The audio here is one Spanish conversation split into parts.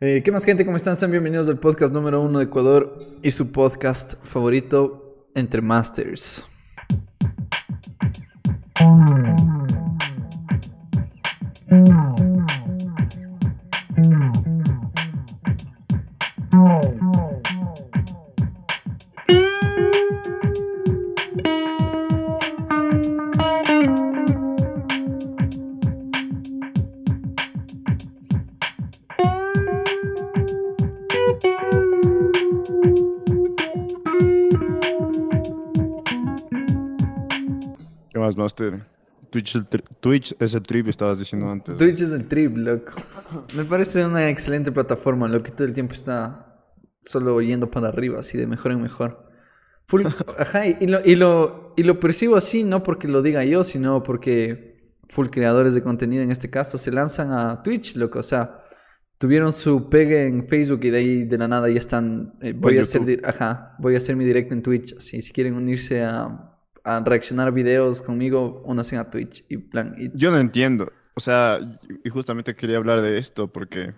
Eh, ¿Qué más gente? ¿Cómo están? Sean bienvenidos al podcast número uno de Ecuador y su podcast favorito, Entre Masters. Twitch, es el Twitch es el trip, estabas diciendo antes. Twitch es el trip, loco. Me parece una excelente plataforma, lo que todo el tiempo está solo yendo para arriba, así de mejor en mejor. Full- ajá, y lo, y, lo, y lo percibo así, no porque lo diga yo, sino porque full creadores de contenido en este caso se lanzan a Twitch, loco. O sea, tuvieron su pegue en Facebook y de ahí de la nada ya están. eh, voy a hacer, YouTube. ajá, voy a hacer mi directo en Twitch. Así, si quieren unirse a, a reaccionar videos conmigo, únanse a Twitch. Y plan, y Yo no entiendo. O sea, y justamente quería hablar de esto porque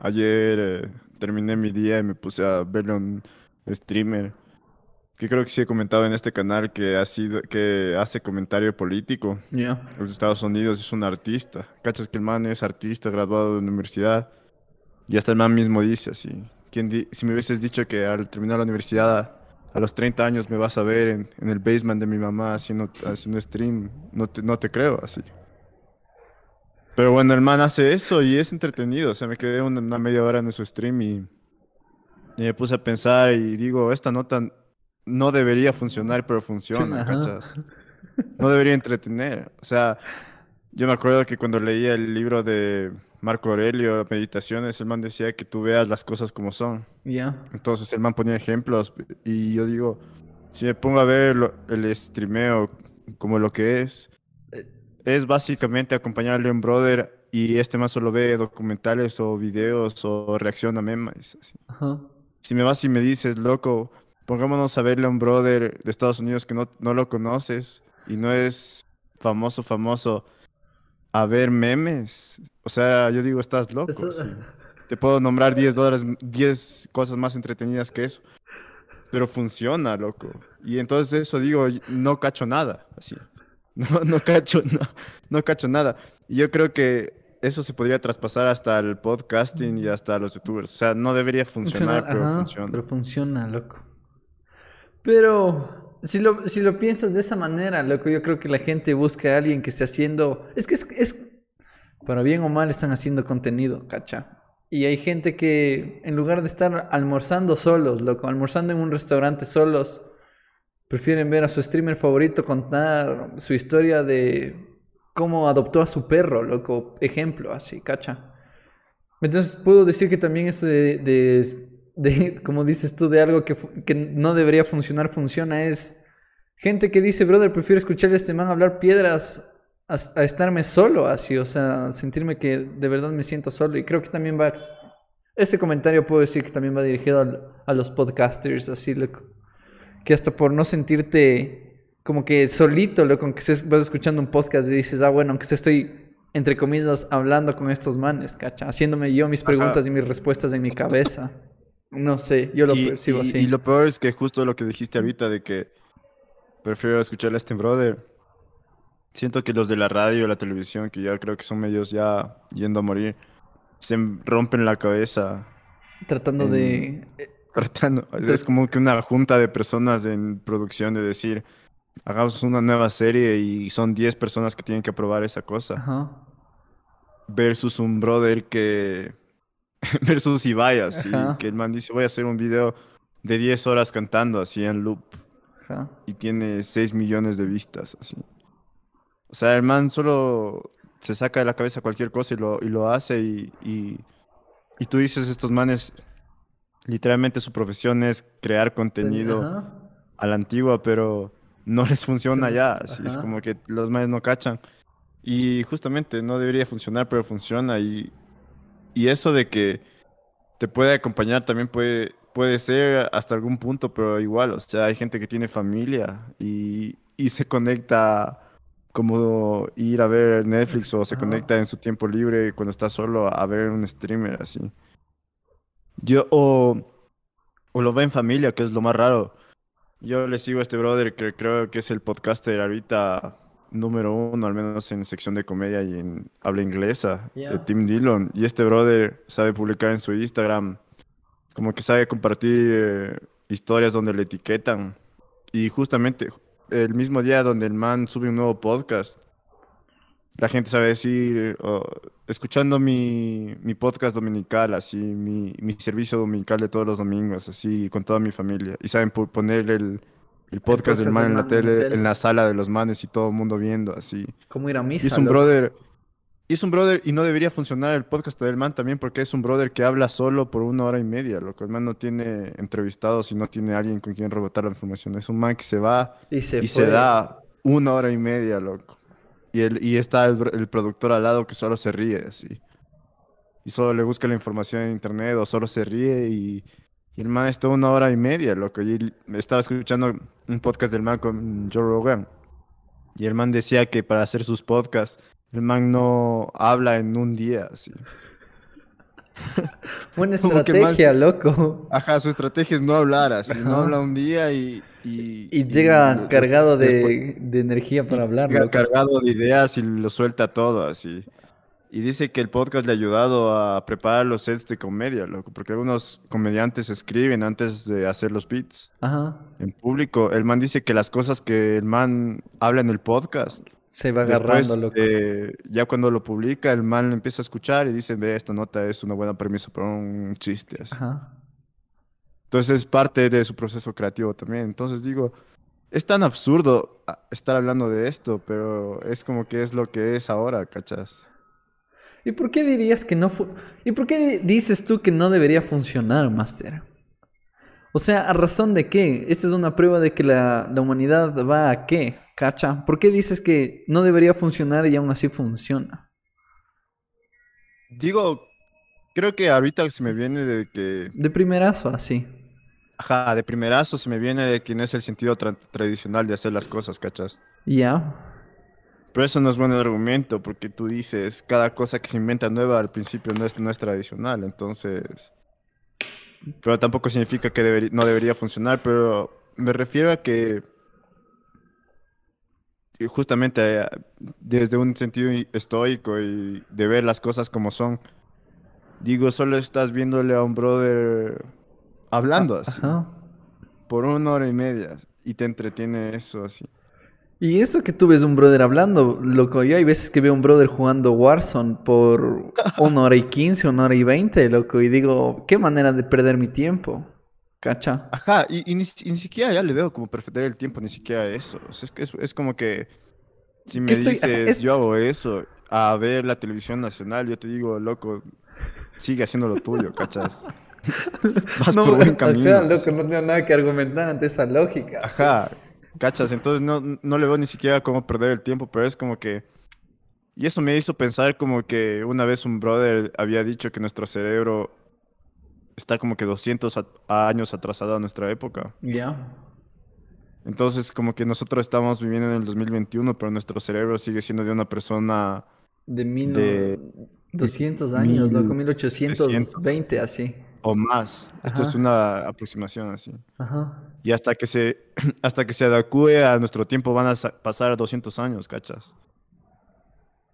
ayer eh, terminé mi día y me puse a ver un streamer que creo que sí he comentado en este canal que ha sido, que hace comentario político. ya. Los Estados Unidos es un artista. ¿Cachas que el man es artista, graduado de universidad? Y hasta el man mismo dice así. ¿quién di- si me hubieses dicho que al terminar la universidad a los 30 años me vas a ver en, en el basement de mi mamá haciendo, haciendo stream, no te, no te creo así. Pero bueno, el man hace eso y es entretenido. O sea, me quedé una, una media hora en su stream y, y me puse a pensar y digo, esta nota no debería funcionar, pero funciona. ¿cachas? No debería entretener. O sea, yo me acuerdo que cuando leía el libro de Marco Aurelio, Meditaciones, el man decía que tú veas las cosas como son. Ya. Entonces el man ponía ejemplos y yo digo, si me pongo a ver lo- el streameo como lo que es, es básicamente acompañarle a un brother y este man solo ve documentales o videos o reacciona a memes. así. Ajá. Si me vas y me dices, loco, pongámonos a verle a un brother de Estados Unidos que no, no lo conoces y no es famoso, famoso, a ver memes. O sea, yo digo, estás loco. Eso- sí. Te puedo nombrar 10 dólares, 10 cosas más entretenidas que eso. Pero funciona, loco. Y entonces eso digo, no cacho nada, así. No, no cacho, no, no cacho nada. Y yo creo que eso se podría traspasar hasta el podcasting y hasta los youtubers. O sea, no debería funcionar, pero ajá, funciona. Pero funciona, loco. Pero si lo, si lo piensas de esa manera, loco, yo creo que la gente busca a alguien que esté haciendo. Es que es, para bien o mal están haciendo contenido, cacha. Y hay gente que en lugar de estar almorzando solos, loco, almorzando en un restaurante solos, prefieren ver a su streamer favorito contar su historia de cómo adoptó a su perro, loco. Ejemplo, así, cacha. Entonces puedo decir que también de, de, de, como dices tú, de algo que, que no debería funcionar, funciona. Es gente que dice, brother, prefiero escucharle a este man hablar piedras a, a estarme solo así, o sea, sentirme que de verdad me siento solo. Y creo que también va, este comentario puedo decir que también va dirigido al- a los podcasters, así, loco. Que hasta por no sentirte como que solito, loco, aunque estés- vas escuchando un podcast y dices, ah, bueno, aunque estoy, entre comillas, hablando con estos manes, cacha, haciéndome yo mis Ajá. preguntas y mis respuestas en mi cabeza. No sé, yo lo Y, percibo y- así. y lo peor es que justo lo que dijiste ahorita de que prefiero escucharle a este brother. Siento que los de la radio, la televisión, que ya creo que son medios ya yendo a morir, se rompen la cabeza Tratando de... tratando. Es como que una junta de personas en producción de decir, hagamos una nueva serie y son 10 personas que tienen que aprobar esa cosa. Ajá. Versus un brother que... versus Ibai, así, Ajá. que el man dice, voy a hacer un video de 10 horas cantando así en loop. Ajá. y tiene 6 millones de vistas, así. O sea, el man solo se saca de la cabeza cualquier cosa y lo, y lo hace y, y, y tú dices, estos manes, literalmente su profesión es crear contenido Ajá. a la antigua, pero no les funciona Sí, ya, así es como que los manes no cachan. Y justamente no debería funcionar, pero funciona y, y eso de que te puede acompañar también puede, puede ser hasta algún punto, pero igual, o sea, hay gente que tiene familia y, y se conecta como ir a ver Netflix o se conecta en su tiempo libre cuando está solo a ver un streamer así. Yo, o, o lo ve en familia, que es lo más raro. Yo le sigo a este brother que creo que es el podcaster ahorita número uno, al menos en sección de comedia y en habla inglesa, de Ya. Tim Dillon. Y este brother sabe publicar en su Instagram, como que sabe compartir eh, historias donde le etiquetan. Y justamente el mismo día donde el man sube un nuevo podcast, la gente sabe decir, oh, escuchando mi, mi podcast dominical, así, mi, mi servicio dominical de todos los domingos, así, con toda mi familia. Y saben poner el, el podcast del podcast man del en la man en la tele, tele. en la sala de los manes y todo el mundo viendo, así. ¿Cómo ir a misa? Y es un loco? brother, y es un brother, y no debería funcionar el podcast del man también porque es un brother que habla solo por una hora y media, loco. El man no tiene entrevistados y no tiene alguien con quien rebotar la información. Es un man que se va Y se y se da una hora y media, loco. Y, el, y está el, el productor al lado que solo se ríe, así. Y solo le busca la información en internet o solo se ríe y, y el man está una hora y media, loco. Y estaba escuchando un podcast del man con Joe Rogan. Y el man decía que para hacer sus podcasts, el man no habla en un día, así. Buena estrategia, loco. Ajá, su estrategia es no hablar, así. No habla un día y... Y, Y llega cargado después- de, de energía para hablar, Llega loco. cargado de ideas y lo suelta todo así. Y dice que el podcast le ha ayudado a preparar los sets de comedia, loco, porque algunos comediantes escriben antes de hacer los beats Ajá. en público. El man dice que las cosas que el man habla en el podcast, Se va agarrando, después, loco. eh, ya cuando lo publica, el man lo empieza a escuchar y dice, ve, esta nota es una buena premisa para un chiste. así". Ajá. Entonces es parte de su proceso creativo también. Entonces digo, es tan absurdo ah, estar hablando de esto, pero es como que es lo que es ahora, ¿cachas? ¿Y por qué dirías que no ¿Y por qué dices tú que no debería funcionar, Master? O sea, ¿a razón de qué? Esta es una prueba de que la, la humanidad va a qué, ¿cacha? ¿Por qué dices que no debería funcionar y aún así funciona? Digo, creo que ahorita se me viene de que, De primerazo, así. ajá, de primerazo se me viene de que no es el sentido tra- tradicional de hacer las cosas, ¿cachas? Ya. Pero eso no es buen argumento, porque tú dices, cada cosa que se inventa nueva al principio no es, no es tradicional, entonces... Pero tampoco significa que no debería funcionar, pero me refiero a que justamente eh, desde un sentido estoico y de ver las cosas como son, digo, solo estás viéndole a un brother hablando así, Ajá. por una hora y media, y te entretiene eso así. Y eso que tú ves un brother hablando, loco, yo hay veces que veo un brother jugando Warzone por una hora y quince, una hora y veinte, loco, y digo, qué manera de perder mi tiempo, ¿cacha? Ajá, y, y ni, si- y ni siquiera ya le veo como perder el tiempo, ni siquiera eso. O sea, es, que es, es como que si me Estoy- ajá, dices es- yo hago eso a ver la televisión nacional, yo te digo, loco, sigue haciendo lo tuyo, ¿cachas? Vas por buen camino. Ajá, loco, no tengo nada que argumentar ante esa lógica. Ajá, cachas. Entonces no, no le veo ni siquiera cómo perder el tiempo, pero es como que. Y eso me hizo pensar como que una vez un brother había dicho que nuestro cerebro está como que 200 a- años atrasado a nuestra época. Ya. Entonces, como que nosotros estamos viviendo en el 2021, pero nuestro cerebro sigue siendo de una persona De mil De- 200 años, mil- loco, 1820, así. O más. Esto es una aproximación así. Ajá. Y hasta que se, hasta que se adecue a nuestro tiempo van a sa- pasar 200 años, ¿cachas?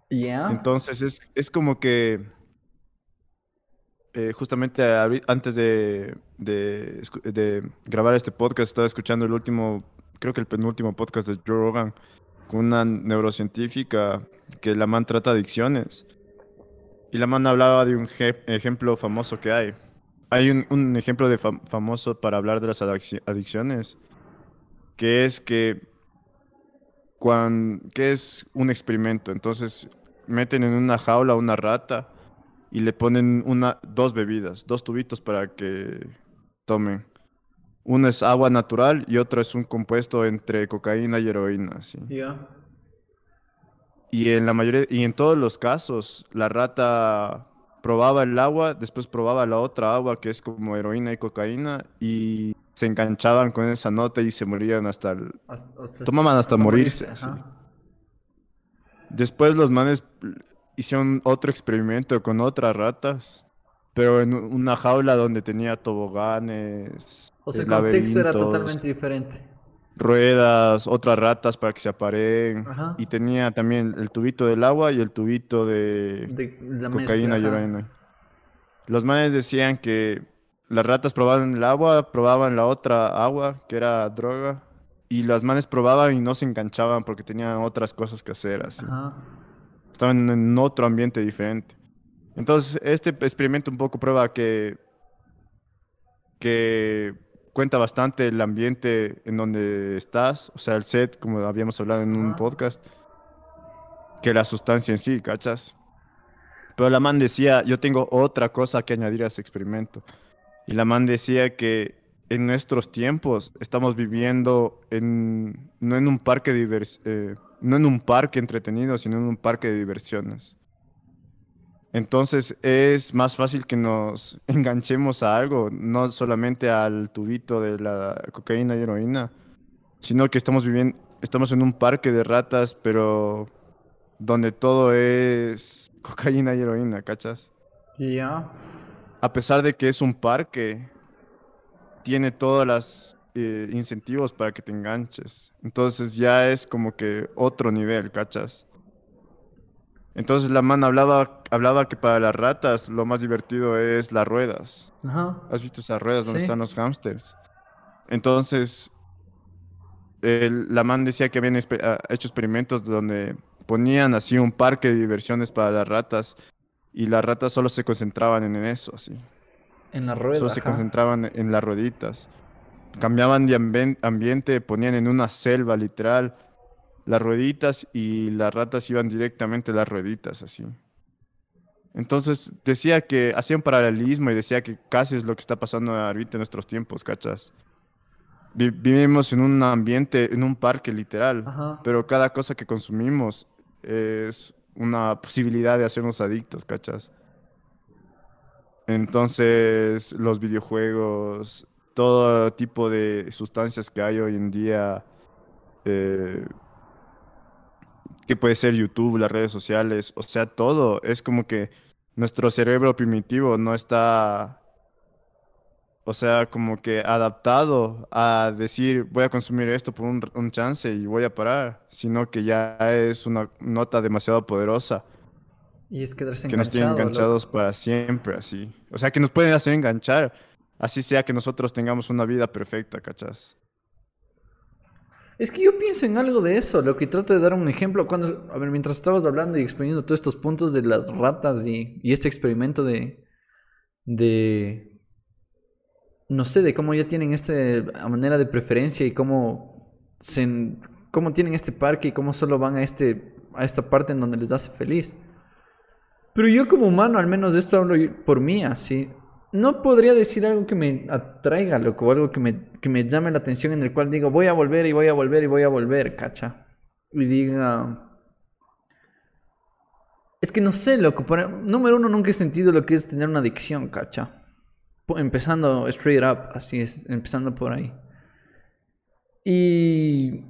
Ya. Entonces es, es como que eh, justamente antes de, de de grabar este podcast estaba escuchando el último, creo que el penúltimo podcast de Joe Rogan con una neurocientífica que la man trata adicciones. Y la man hablaba de un je- ejemplo famoso que hay. Hay un, un ejemplo de fam- famoso para hablar de las adicci- adicciones, que es que cuan- que es un experimento. Entonces meten en una jaula una rata y le ponen una, dos bebidas, dos tubitos para que tomen. Uno es agua natural y otro es un compuesto entre cocaína y heroína. así. Ya. Y en la mayoría, y en todos los casos, la rata probaba el agua, después probaba la otra agua que es como heroína y cocaína y se enganchaban con esa nota y se morían hasta el, Hasta- o sea, Tomaban hasta morirse, sí. Después los manes hicieron otro experimento con otras ratas pero en una jaula donde tenía toboganes. O sea, eh, el contexto era totalmente diferente. Ruedas, otras ratas para que se apareen. Ajá. Y tenía también el tubito del agua y el tubito de, De la cocaína y heroína. Los manes decían que las ratas probaban el agua, probaban la otra agua, que era droga, y las manes probaban y no se enganchaban porque tenían otras cosas que hacer, así. Ajá. Estaban en otro ambiente diferente. Entonces, este experimento un poco prueba que, que cuenta bastante el ambiente en donde estás, o sea, el set, como habíamos hablado en un podcast, que la sustancia en sí, ¿cachas? Pero la man decía, yo tengo otra cosa que añadir a ese experimento. Y la man decía que en nuestros tiempos estamos viviendo en, no en un parque divers- eh, no en un parque entretenido, sino en un parque de diversiones. Entonces es más fácil que nos enganchemos a algo, no solamente al tubito de la cocaína y heroína, sino que estamos viviendo, estamos en un parque de ratas, pero donde todo es cocaína y heroína, ¿cachas? Ya. A pesar de que es un parque, tiene todos los incentivos para que te enganches. Entonces ya es como que otro nivel, ¿cachas? Entonces la man hablaba, hablaba que para las ratas lo más divertido es las ruedas. Ajá. ¿Has visto esas ruedas donde Sí. están los hámsters? Entonces, el- la man decía que habían ah, hecho experimentos donde ponían así un parque de diversiones para las ratas y las ratas solo se concentraban en eso, así. En la rueda. Solo se concentraban en las rueditas. Cambiaban de ambiente, ponían en una selva literal las rueditas y las ratas iban directamente a las rueditas, así. Entonces decía que hacía un paralelismo y decía que casi es lo que está pasando ahorita en nuestros tiempos, ¿cachas? Vi- vivimos en un ambiente, en un parque literal, Ajá. pero cada cosa que consumimos es una posibilidad de hacernos adictos, ¿cachas? Entonces, los videojuegos, todo tipo de sustancias que hay hoy en día, eh, que puede ser YouTube, las redes sociales, o sea, todo, es como que nuestro cerebro primitivo no está, o sea, como que adaptado a decir, voy a consumir esto por un, un chance y voy a parar, sino que ya es una nota demasiado poderosa Y es quedarse que nos tienen enganchado, enganchados para siempre, así. O sea, que nos pueden hacer enganchar, así sea que nosotros tengamos una vida perfecta, ¿cachas? Es que yo pienso en algo de eso, lo que trato de dar un ejemplo. Cuando, a ver, mientras estabas hablando y exponiendo todos estos puntos de las ratas y, este experimento de, de, no sé, de cómo ya tienen esta manera de preferencia y cómo, se, cómo tienen este parque y cómo solo van a, este, a esta parte en donde les hace feliz. Pero yo como humano, al menos de esto hablo por mí, así. No podría decir algo que me atraiga, loco, o algo que me, que me llame la atención en el cual digo, voy a volver y voy a volver y voy a volver, cacha. Y diga... Es que no sé, loco. por- número uno, nunca he sentido lo que es tener una adicción, cacha. Empezando straight up, así es, empezando por ahí. Y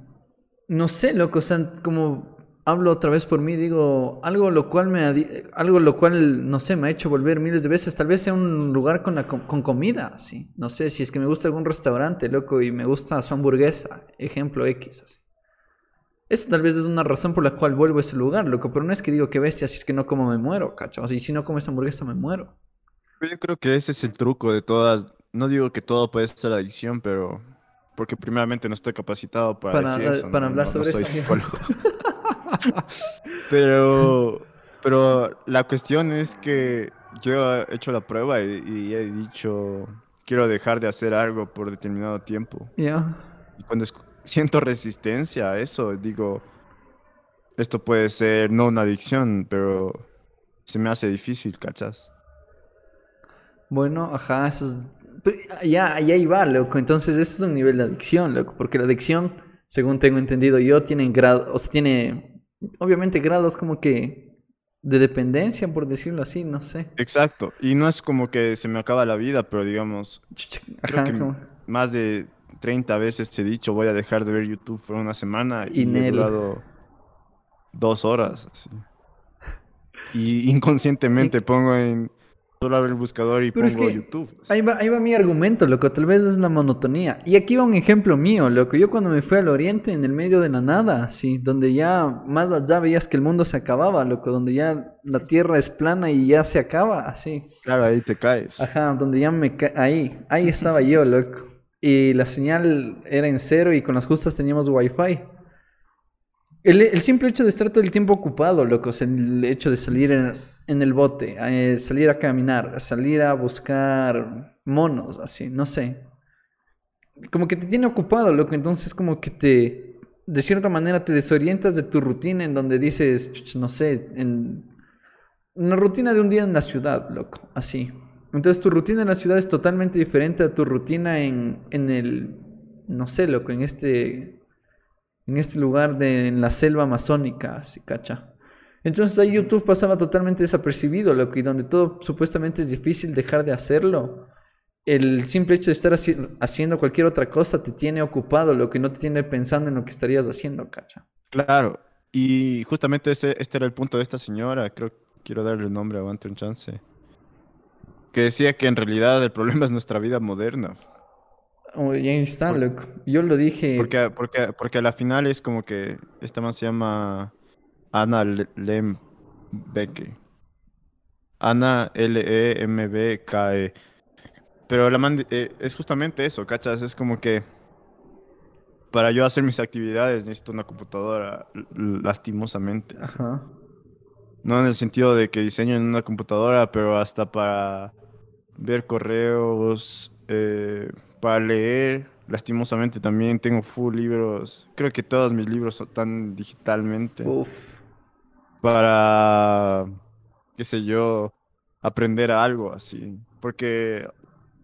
no sé, loco, o sea, como hablo otra vez por mí, digo, algo lo cual me adi- algo lo cual no sé, me ha hecho volver miles de veces, tal vez sea un lugar con la con comida, así. No sé, si es que me gusta algún restaurante, loco, y me gusta su hamburguesa, ejemplo X, así. Eso tal vez es una razón por la cual vuelvo a ese lugar, loco, pero no es que digo que bestia, si es que no como me muero, cacho. O sea, y si no como esa hamburguesa me muero. Yo creo que ese es el truco de todas. No digo que todo puede ser adicción, pero. Porque primeramente no estoy capacitado para, Para, decir eso. para no- hablar no- no sobre soy eso. psicólogo. pero. Pero la cuestión es que yo he hecho la prueba y, y he dicho. Quiero dejar de hacer algo por determinado tiempo. Y cuando siento resistencia a eso, digo. Esto puede ser no una adicción, pero. Se me hace difícil, ¿cachas? Bueno, ajá, eso es... pero ya, ya va, loco. Entonces, eso es un nivel de adicción, loco. Porque la adicción, según tengo entendido yo, tiene grado, o sea, tiene, obviamente, grados como que de dependencia, por decirlo así, no sé. Exacto. Y no es como que se me acaba la vida, pero digamos, creo Ajá, que como... más de 30 veces he dicho voy a dejar de ver YouTube por una semana y, Y he durado dos horas. así. Y inconscientemente pongo en solo abro el buscador y Pero es pongo que YouTube. Ahí va, ahí va mi argumento, loco. Tal vez es la monotonía. Y aquí va un ejemplo mío, loco. Yo cuando me fui al oriente, en el medio de la nada, sí, donde ya más allá veías que el mundo se acababa, loco. Donde ya la tierra es plana y ya se acaba, así. Claro, ahí te caes. Ajá, donde ya me ca- ahí, ahí estaba yo, loco. Y la señal era en cero y con las justas teníamos wifi. El, simple hecho de estar todo el tiempo ocupado, loco, o sea, el hecho de salir en, el bote, eh, salir a caminar, salir a buscar monos, así, no sé. Como que te tiene ocupado, loco, entonces como que te, de cierta manera te desorientas de tu rutina en donde dices, "Chuch, no sé, en, una rutina de un día en la ciudad, loco, así. Entonces tu rutina en la ciudad es totalmente diferente a tu rutina en, en el, no sé, loco, en este, en este lugar de, en la selva amazónica, cacha. Entonces ahí YouTube pasaba totalmente desapercibido, loco, y donde todo supuestamente es difícil dejar de hacerlo. El simple hecho de estar haci- haciendo cualquier otra cosa te tiene ocupado, lo que no te tiene pensando en lo que estarías haciendo, cacha. Claro. Y justamente ese, este era el punto de esta señora. Creo que quiero darle el nombre, aguante un chance. Que decía que en realidad el problema es nuestra vida moderna. Oh, está, Por- loco. Yo lo dije. Porque, porque, porque a la final es como que esta man se llama Ana Le- Lembeke. Ana L-E-M-B-K-E. Pero la man eh, es justamente eso, ¿cachas? Es como que para yo hacer mis actividades necesito una computadora, lastimosamente. Ajá. No en el sentido de que diseño en una computadora, pero hasta para ver correos, eh, para leer. Lastimosamente también tengo full libros. Creo que todos mis libros están digitalmente. Uf. Para, qué sé yo, aprender algo así. Porque,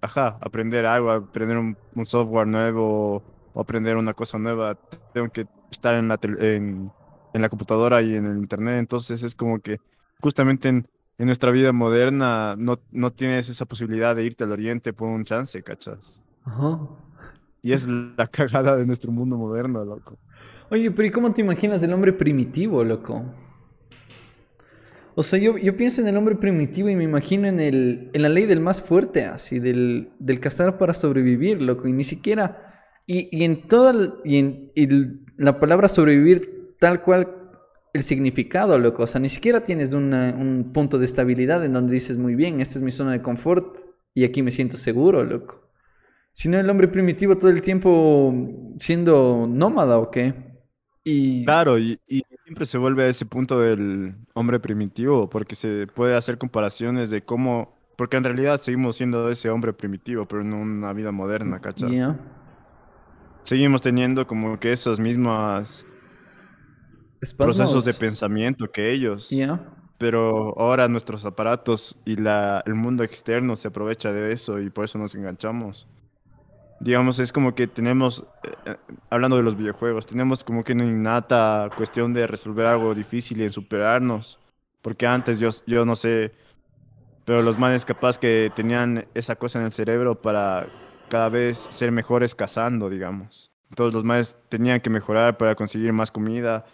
ajá, aprender algo, aprender un, un software nuevo o aprender una cosa nueva, tengo que estar en la, en la computadora y en el internet. Entonces es como que justamente en, en nuestra vida moderna no, no tienes esa posibilidad de irte al oriente por un chance, ¿cachas? Ajá. Y es la cagada de nuestro mundo moderno, loco. Oye, pero ¿y cómo te imaginas el hombre primitivo, loco? O sea, yo, yo pienso en el hombre primitivo y me imagino en, el, en la ley del más fuerte, así, del, del cazar para sobrevivir, loco. Y ni siquiera. Y, y en toda. el- Y en y la palabra sobrevivir, tal cual el significado, loco. O sea, ni siquiera tienes una- un punto de estabilidad en donde dices, muy bien, esta es mi zona de confort y aquí me siento seguro, loco. Sino el hombre primitivo todo el tiempo siendo nómada o qué. Y Claro, y, y siempre se vuelve a ese punto del hombre primitivo, porque se puede hacer comparaciones de cómo, porque en realidad seguimos siendo ese hombre primitivo, pero en una vida moderna, ¿cachas? ya, Seguimos teniendo como que esos mismos procesos de pensamiento que ellos, pero ahora nuestros aparatos y la, el mundo externo se aprovecha de eso y por eso nos enganchamos. Digamos, es como que tenemos, eh, eh, hablando de los videojuegos, tenemos como que una innata cuestión de resolver algo difícil y en superarnos. Porque antes yo, yo no sé, pero los manes capaz que tenían esa cosa en el cerebro para cada vez ser mejores cazando, digamos. Entonces los manes tenían que mejorar para conseguir más comida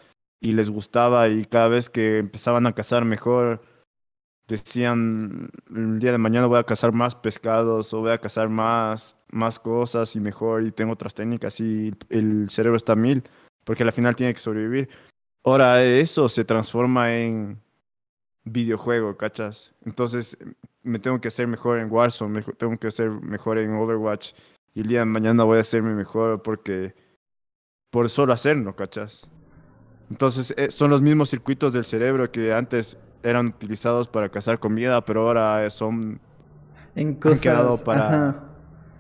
y les gustaba y cada vez que empezaban a cazar mejor, decían, el día de mañana voy a cazar más pescados o voy a cazar más, más cosas y mejor y tengo otras técnicas y el cerebro está mil, porque al final tiene que sobrevivir. Ahora eso se transforma en videojuego, ¿cachas? Entonces me tengo que hacer mejor en Warzone, me tengo que hacer mejor en Overwatch y el día de mañana voy a hacerme mejor porque por solo hacerlo, ¿cachas? Entonces eh, son los mismos circuitos del cerebro que antes eran utilizados para cazar comida, pero ahora son en cosas. quedado para- ajá.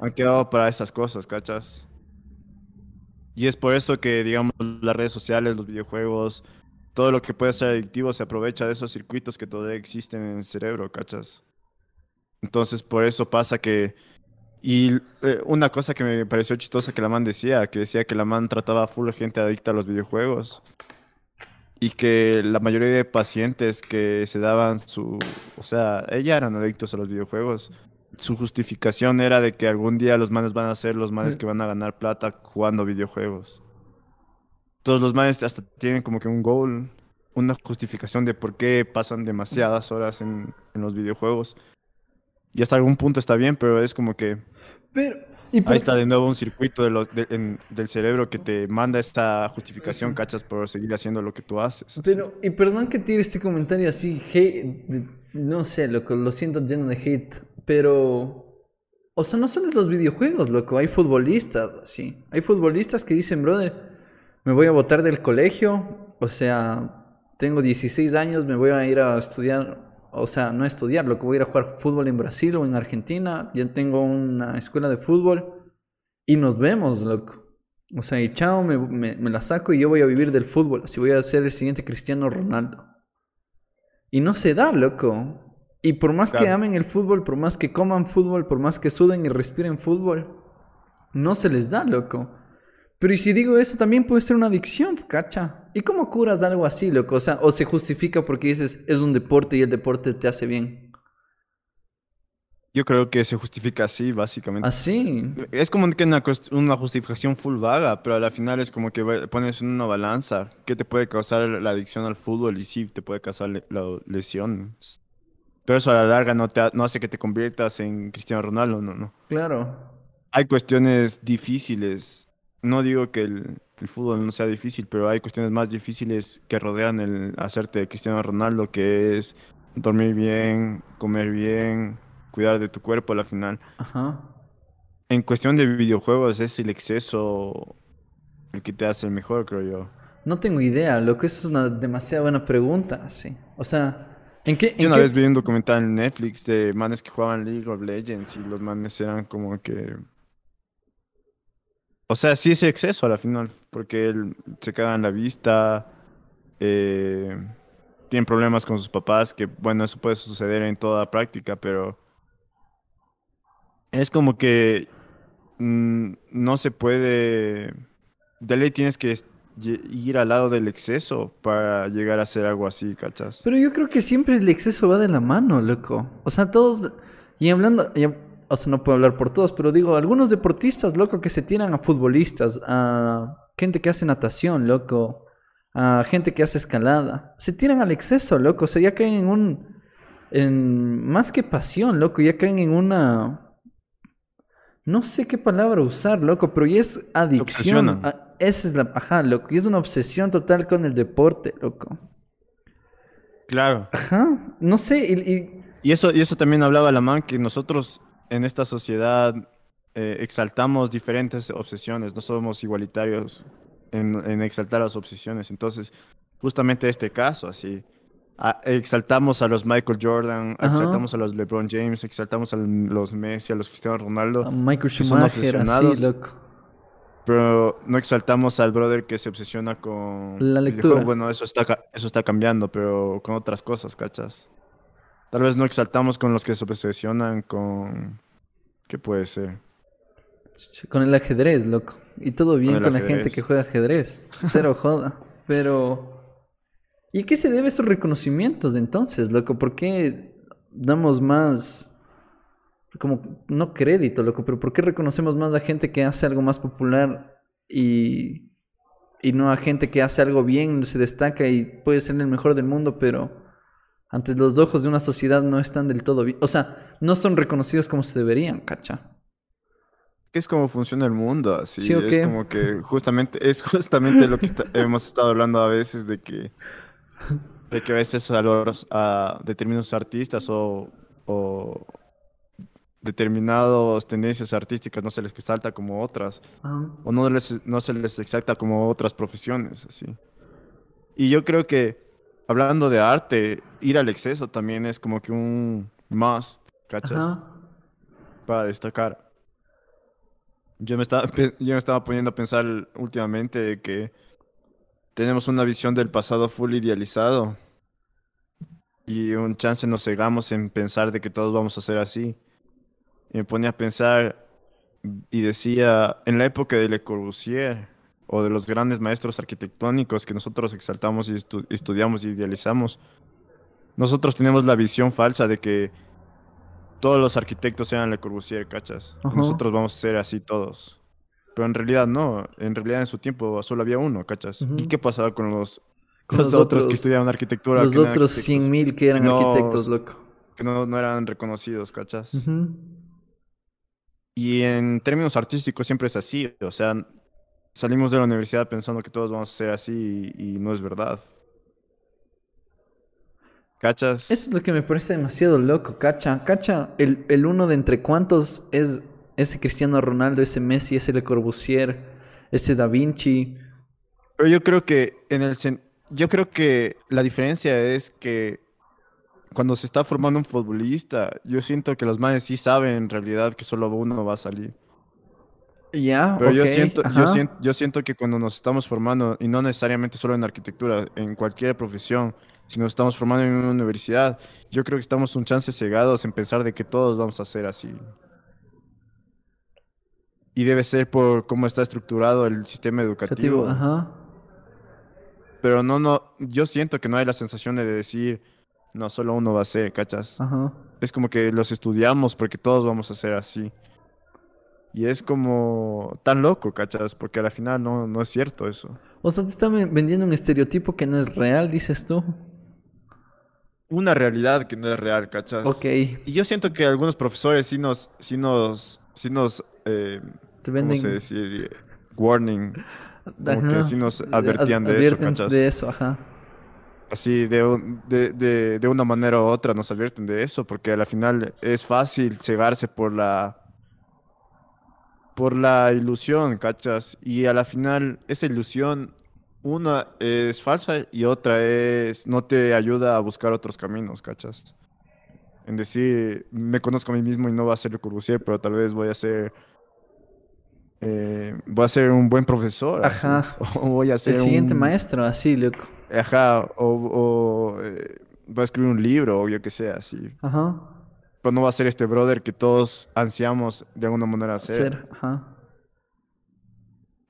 han quedado para esas cosas, ¿cachas? Y es por eso que, digamos, las redes sociales, los videojuegos, todo lo que puede ser adictivo se aprovecha de esos circuitos que todavía existen en el cerebro, ¿cachas? Entonces, por eso pasa que... Y eh, una cosa que me pareció chistosa que la man decía, que decía que la man trataba a full gente adicta a los videojuegos y que la mayoría de pacientes que se daban su... O sea, ella eran adictos a los videojuegos su justificación era de que algún día los manes van a ser los manes Mm. que van a ganar plata jugando videojuegos. Todos los manes hasta tienen como que un goal, una justificación de por qué pasan demasiadas horas en, en los videojuegos. Y hasta algún punto está bien, pero es como que Pero, ¿y por ahí está de nuevo un circuito de los- de- en- del cerebro que te manda esta justificación, cachas, por seguir haciendo lo que tú haces. así. Pero, y perdón que tire este comentario así, hate, de- no sé, loco, lo siento lleno de hate, pero... O sea, no solo es los videojuegos, loco, hay futbolistas, así. Hay futbolistas que dicen, brother, me voy a botar del colegio, o sea, tengo 16 años, me voy a ir a estudiar, o sea, no estudiar, loco, voy a ir a jugar fútbol en Brasil o en Argentina, ya tengo una escuela de fútbol y nos vemos, loco. O sea, y chao, me, me- me la saco y yo voy a vivir del fútbol. Así voy a ser el siguiente Cristiano Ronaldo. Y no se da, loco. Y por más que amen el fútbol, por más que coman fútbol, por más que suden y respiren fútbol, no se les da, loco. Pero y si digo eso, también puede ser una adicción, cacha. ¿Y cómo curas algo así, loco? O sea, o se justifica porque dices, es un deporte y el deporte te hace bien. Yo creo que se justifica así, básicamente. Así. Es como que una, justificación full vaga, pero a la final es como que pones en una balanza qué te puede causar la adicción al fútbol y sí te puede causar le- la- lesiones. Pero eso a la larga no, te, ha- no hace que te conviertas en Cristiano Ronaldo, no, no. Claro. Hay cuestiones difíciles. No digo que el, el fútbol no sea difícil, pero hay cuestiones más difíciles que rodean el hacerte Cristiano Ronaldo, que es dormir bien, comer bien, cuidar de tu cuerpo a la final. Ajá. En cuestión de videojuegos es el exceso el que te hace el mejor, creo yo. No tengo idea, loco. Eso es una demasiado buena pregunta, sí. O sea, ¿en qué, Yo en una qué- vez vi un documental en Netflix de manes que jugaban League of Legends y los manes eran como que... O sea, sí es exceso a la final, porque él se caga en la vista, eh, tienen problemas con sus papás, que bueno, eso puede suceder en toda práctica, pero es como que mm, no se puede... De ley tienes que ir al lado del exceso para llegar a hacer algo así, ¿cachas? Pero yo creo que siempre el exceso va de la mano, loco. O sea, todos... Y hablando... o sea, no puedo hablar por todos, pero digo, algunos deportistas, loco, que se tiran a futbolistas, a gente que hace natación, loco, a gente que hace escalada. Se tiran al exceso, loco. O sea, ya caen en un... En, más que pasión, loco, ya caen en una... No sé qué palabra usar, loco, pero ya es adicción. Ah, esa es la... Ajá, loco. Y es una obsesión total con el deporte, loco. Claro. Ajá, no sé, y, y- Y eso, y eso también hablaba la man, que nosotros en esta sociedad eh, exaltamos diferentes obsesiones, no somos igualitarios en, en exaltar las obsesiones. Entonces, justamente este caso, así, a- exaltamos a los Michael Jordan, Ajá. exaltamos a los LeBron James, exaltamos a los Messi, a los Cristiano Ronaldo, a Michael Schumacher, así, loco. pero no exaltamos al brother que se obsesiona con La lectura. Bueno, eso está, eso está cambiando, pero con otras cosas, ¿cachas? Tal vez no exaltamos con los que se obsesionan con... ¿Qué puede ser? Con el ajedrez, loco. Y todo bien con, la gente que juega ajedrez. Cero joda. Pero. ¿Y a qué se debe esos reconocimientos entonces, loco? ¿Por qué damos más. Como, no crédito, loco, pero ¿por qué reconocemos más a gente que hace algo más popular y. y no a gente que hace algo bien, se destaca y puede ser el mejor del mundo, pero. Ante los ojos de una sociedad no están del todo bien. O sea, no son reconocidos como se deberían, cacha. Que es como funciona el mundo, así. Sí, ¿o Es como que justamente, es justamente lo que está- hemos estado hablando a veces de que, de que a veces a, los, a determinados artistas o, o determinadas tendencias artísticas no se les exalta como otras. Ajá. o no, les, no se les exalta como otras profesiones, así. Y yo creo que, hablando de arte, ir al exceso también es como que un must, ¿cachas? Ajá. Para destacar. Yo me, estaba, yo me estaba poniendo a pensar últimamente de que tenemos una visión del pasado full idealizado y un chance nos cegamos en pensar de que todos vamos a ser así. Y me ponía a pensar y decía, en la época de Le Corbusier o de los grandes maestros arquitectónicos que nosotros exaltamos y estu- estudiamos y idealizamos, nosotros tenemos la visión falsa de que todos los arquitectos eran Le Corbusier, ¿cachas? Ajá. nosotros vamos a ser así todos. Pero en realidad no, en realidad en su tiempo solo había uno, ¿cachas? ¿Y qué pasaba con los, Con los los otros otros- que estudiaban arquitectura? Los otros arquitectos? 100.000 que eran No, arquitectos, loco. que no, no eran reconocidos, ¿cachas? Y en términos artísticos siempre es así, o sea, salimos de la universidad pensando que todos vamos a ser así y, y no es verdad. ¿Cachas? Eso es lo que me parece demasiado loco, cacha. Cacha, el, el uno de entre cuantos es ese Cristiano Ronaldo, ese Messi, ese Le Corbusier, ese Da Vinci. Pero yo creo que en el yo creo que la diferencia es que cuando se está formando un futbolista, yo siento que los manes sí saben en realidad que solo uno va a salir. Ya, Pero yo siento, yo siento, yo siento que cuando nos estamos formando, y no necesariamente solo en arquitectura, en cualquier profesión, si nos estamos formando en una universidad, yo creo que estamos un chance cegados en pensar de que todos vamos a ser así. Y debe ser por cómo está estructurado el sistema Educativo, educativo. ajá. Pero no, no, yo siento que no hay la sensación de decir, no, solo uno va a ser, ¿cachas? Ajá. Es como que los estudiamos porque todos vamos a ser así. Y es como tan loco, ¿cachas? Porque al final no, no es cierto eso. O sea, te están ven- vendiendo un estereotipo que no es real, dices tú. Una realidad que no es real, ¿cachas? Ok, Y yo siento que algunos profesores sí nos, sí nos, sí nos, eh, te ¿cómo venden. se decir? Warning. Como que sí nos ad- advertían de eso, ¿cachas? De eso, ajá. Así, de, un- de, de, de una manera u otra nos advierten de eso, porque al final es fácil cegarse por la, por la ilusión, ¿cachas? Y a la final esa ilusión, una es falsa y otra es, no te ayuda a buscar otros caminos, ¿cachas? En decir, me conozco a mí mismo y no voy a ser Le Corbusier, pero tal vez voy a ser, eh, voy a ser un buen profesor, así, Ajá. O voy a ser El siguiente un- maestro, así, loco. Ajá, o, o, eh, va a escribir un libro o yo que sé, así. Ajá. Pero no va a ser este brother que todos ansiamos de alguna manera ser. Ser, ajá.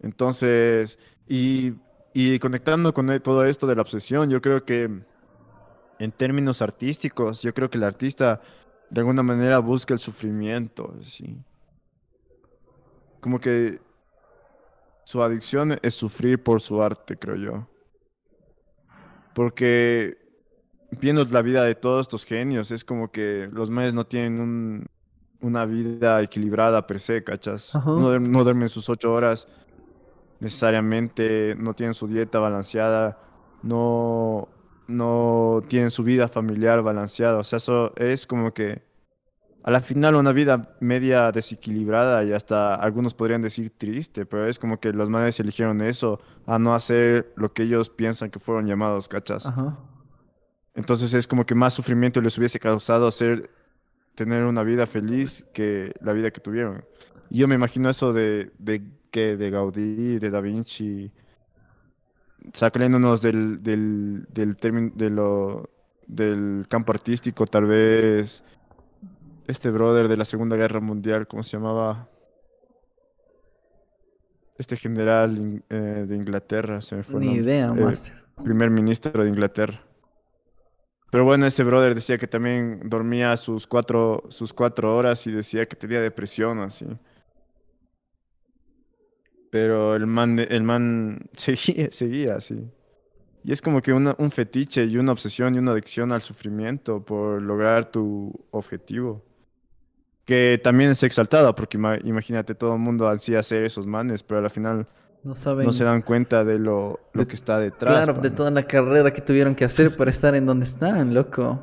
Entonces, y, y conectando con e- todo esto de la obsesión, yo creo que en términos artísticos, yo creo que el artista de alguna manera busca el sufrimiento, sí. Como que su adicción es sufrir por su arte, creo yo. Porque viendo la vida de todos estos genios, es como que los manes no tienen un- una vida equilibrada per se, ¿cachas? No, no duermen sus ocho horas necesariamente, no tienen su dieta balanceada, no, no tienen su vida familiar balanceada. O sea, eso es como que a la final una vida media desequilibrada y hasta algunos podrían decir triste, pero es como que los manes eligieron eso a no hacer lo que ellos piensan que fueron llamados, ¿cachas? Ajá. Entonces es como que más sufrimiento les hubiese causado hacer, tener una vida feliz que la vida que tuvieron. Y yo me imagino eso de, de, de Gaudí, de Da Vinci, sacándonos del, del, del término, de lo, del campo artístico, tal vez este brother de la Segunda Guerra Mundial, ¿cómo se llamaba? Este general eh, de Inglaterra, se me fue Ni idea, Eh, master. primer ministro de Inglaterra. Pero bueno, ese brother decía que también dormía sus cuatro, sus cuatro horas y decía que tenía depresión, así. Pero el man, el man seguía, seguía así. Y es como que una- un fetiche y una obsesión y una adicción al sufrimiento por lograr tu objetivo. Que también es exaltada, porque ima- imagínate, todo el mundo ansía ser esos manes, pero al final No saben. no se dan cuenta de lo, lo de- que está detrás. Claro, de toda la carrera que tuvieron que hacer para estar en donde están, loco.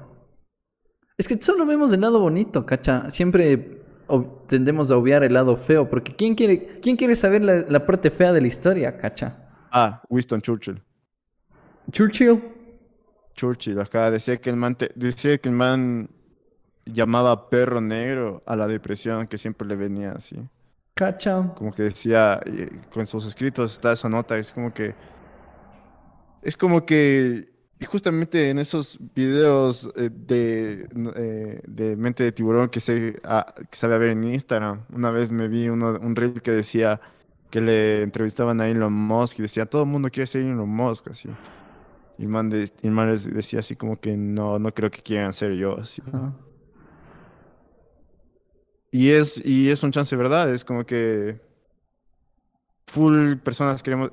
Es que solo vemos el lado bonito, cacha. Siempre tendemos a obviar el lado feo, porque ¿quién quiere, quién quiere saber la, la parte fea de la historia, cacha? Ah, Winston Churchill. Churchill. Churchill, acá decía que el man, te- decía que el man llamaba perro negro a la depresión que siempre le venía así. Cacha. Como que decía, y con sus escritos está esa nota, es como que, es como que, y justamente en esos videos eh, de, eh, de mente de tiburón que se, ah, que sabe ver en Instagram, una vez me vi uno, un reel que decía que le entrevistaban a Elon Musk y decía, todo el mundo quiere ser Elon Musk, así. Y el man, de- y el man les decía así como que no, no creo que quieran ser yo, así. Y es, y es un chance, ¿verdad? Es como que full personas queremos,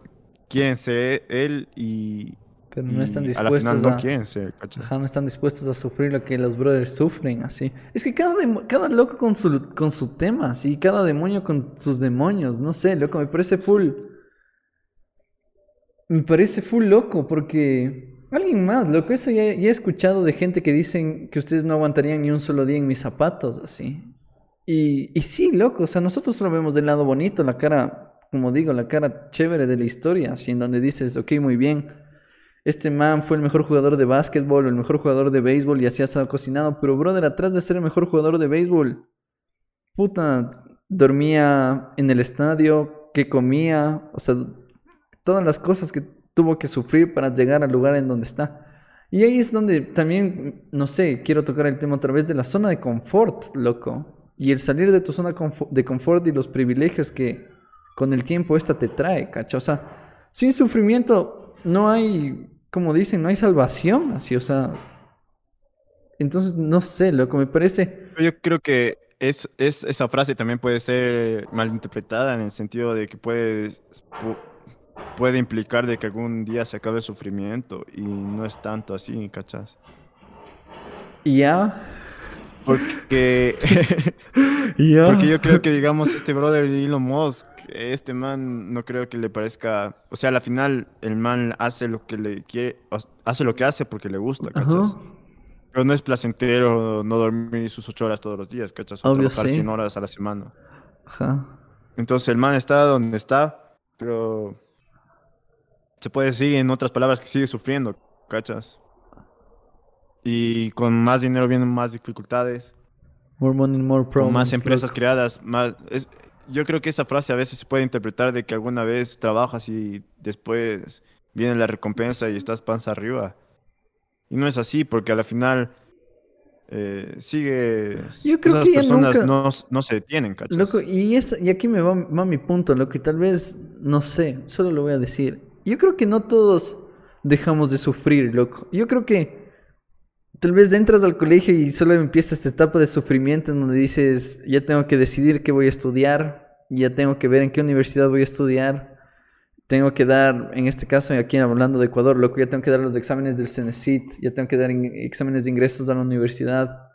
quieren ser él y, Pero no están y a la dispuestos final no a... quieren ser, ¿cachas? Ajá, no están dispuestos a sufrir lo que los brothers sufren, así. Es que cada, cada loco con su, con su tema, así. Cada demonio con sus demonios. No sé, loco, me parece full. Me parece full loco porque. Alguien más, loco, eso ya, ya he escuchado de gente que dicen que ustedes no aguantarían ni un solo día en mis zapatos, así. Y, y sí, loco, o sea, nosotros lo vemos del lado bonito, la cara, como digo, la cara chévere de la historia, así, en donde dices, ok, muy bien, este man fue el mejor jugador de básquetbol o el mejor jugador de béisbol y así ha cocinado, pero brother, atrás de ser el mejor jugador de béisbol, puta, dormía en el estadio, que comía, o sea, todas las cosas que tuvo que sufrir para llegar al lugar en donde está. Y ahí es donde también, no sé, quiero tocar el tema otra vez de la zona de confort, loco. Y el salir de tu zona de confort y los privilegios que con el tiempo esta te trae, ¿cacha? O sea, sin sufrimiento no hay, como dicen, no hay salvación, así, o sea. Entonces, no sé, loco, me parece. Yo creo que es, es, esa frase también puede ser malinterpretada en el sentido de que puede, pu- puede implicar de que algún día se acabe el sufrimiento y no es tanto así, ¿cachas? Y ya. Porque, porque yo creo que, digamos, este brother Elon Musk, este man no creo que le parezca, o sea, a la final el man hace lo que le quiere, hace lo que hace porque le gusta, ¿cachas? Ajá. Pero no es placentero no dormir sus ocho horas todos los días, ¿cachas? O Obvio, trabajar sí. 100 horas a la semana. Ajá. Entonces el man está donde está, pero se puede decir en otras palabras que sigue sufriendo, ¿cachas? Y con más dinero vienen más dificultades, More money, more con problems. más empresas loco. creadas, más... Es, yo creo que esa frase a veces se puede interpretar de que alguna vez trabajas y después viene la recompensa y estás panza arriba. Y no es así, porque a la final eh, sigue... Yo creo esas que personas nunca- no, no se detienen, ¿cachas? Loco, y, es, y aquí me va, va mi punto, loco, y tal vez, no sé, solo lo voy a decir. Yo creo que no todos dejamos de sufrir, loco. Yo creo que tal vez entras al colegio y solo empieza esta etapa de sufrimiento en donde dices, ya tengo que decidir qué voy a estudiar, ya tengo que ver en qué universidad voy a estudiar, tengo que dar, en este caso, aquí hablando de Ecuador, loco, ya tengo que dar los exámenes del CENESIT, ya tengo que dar exámenes de ingresos a la universidad.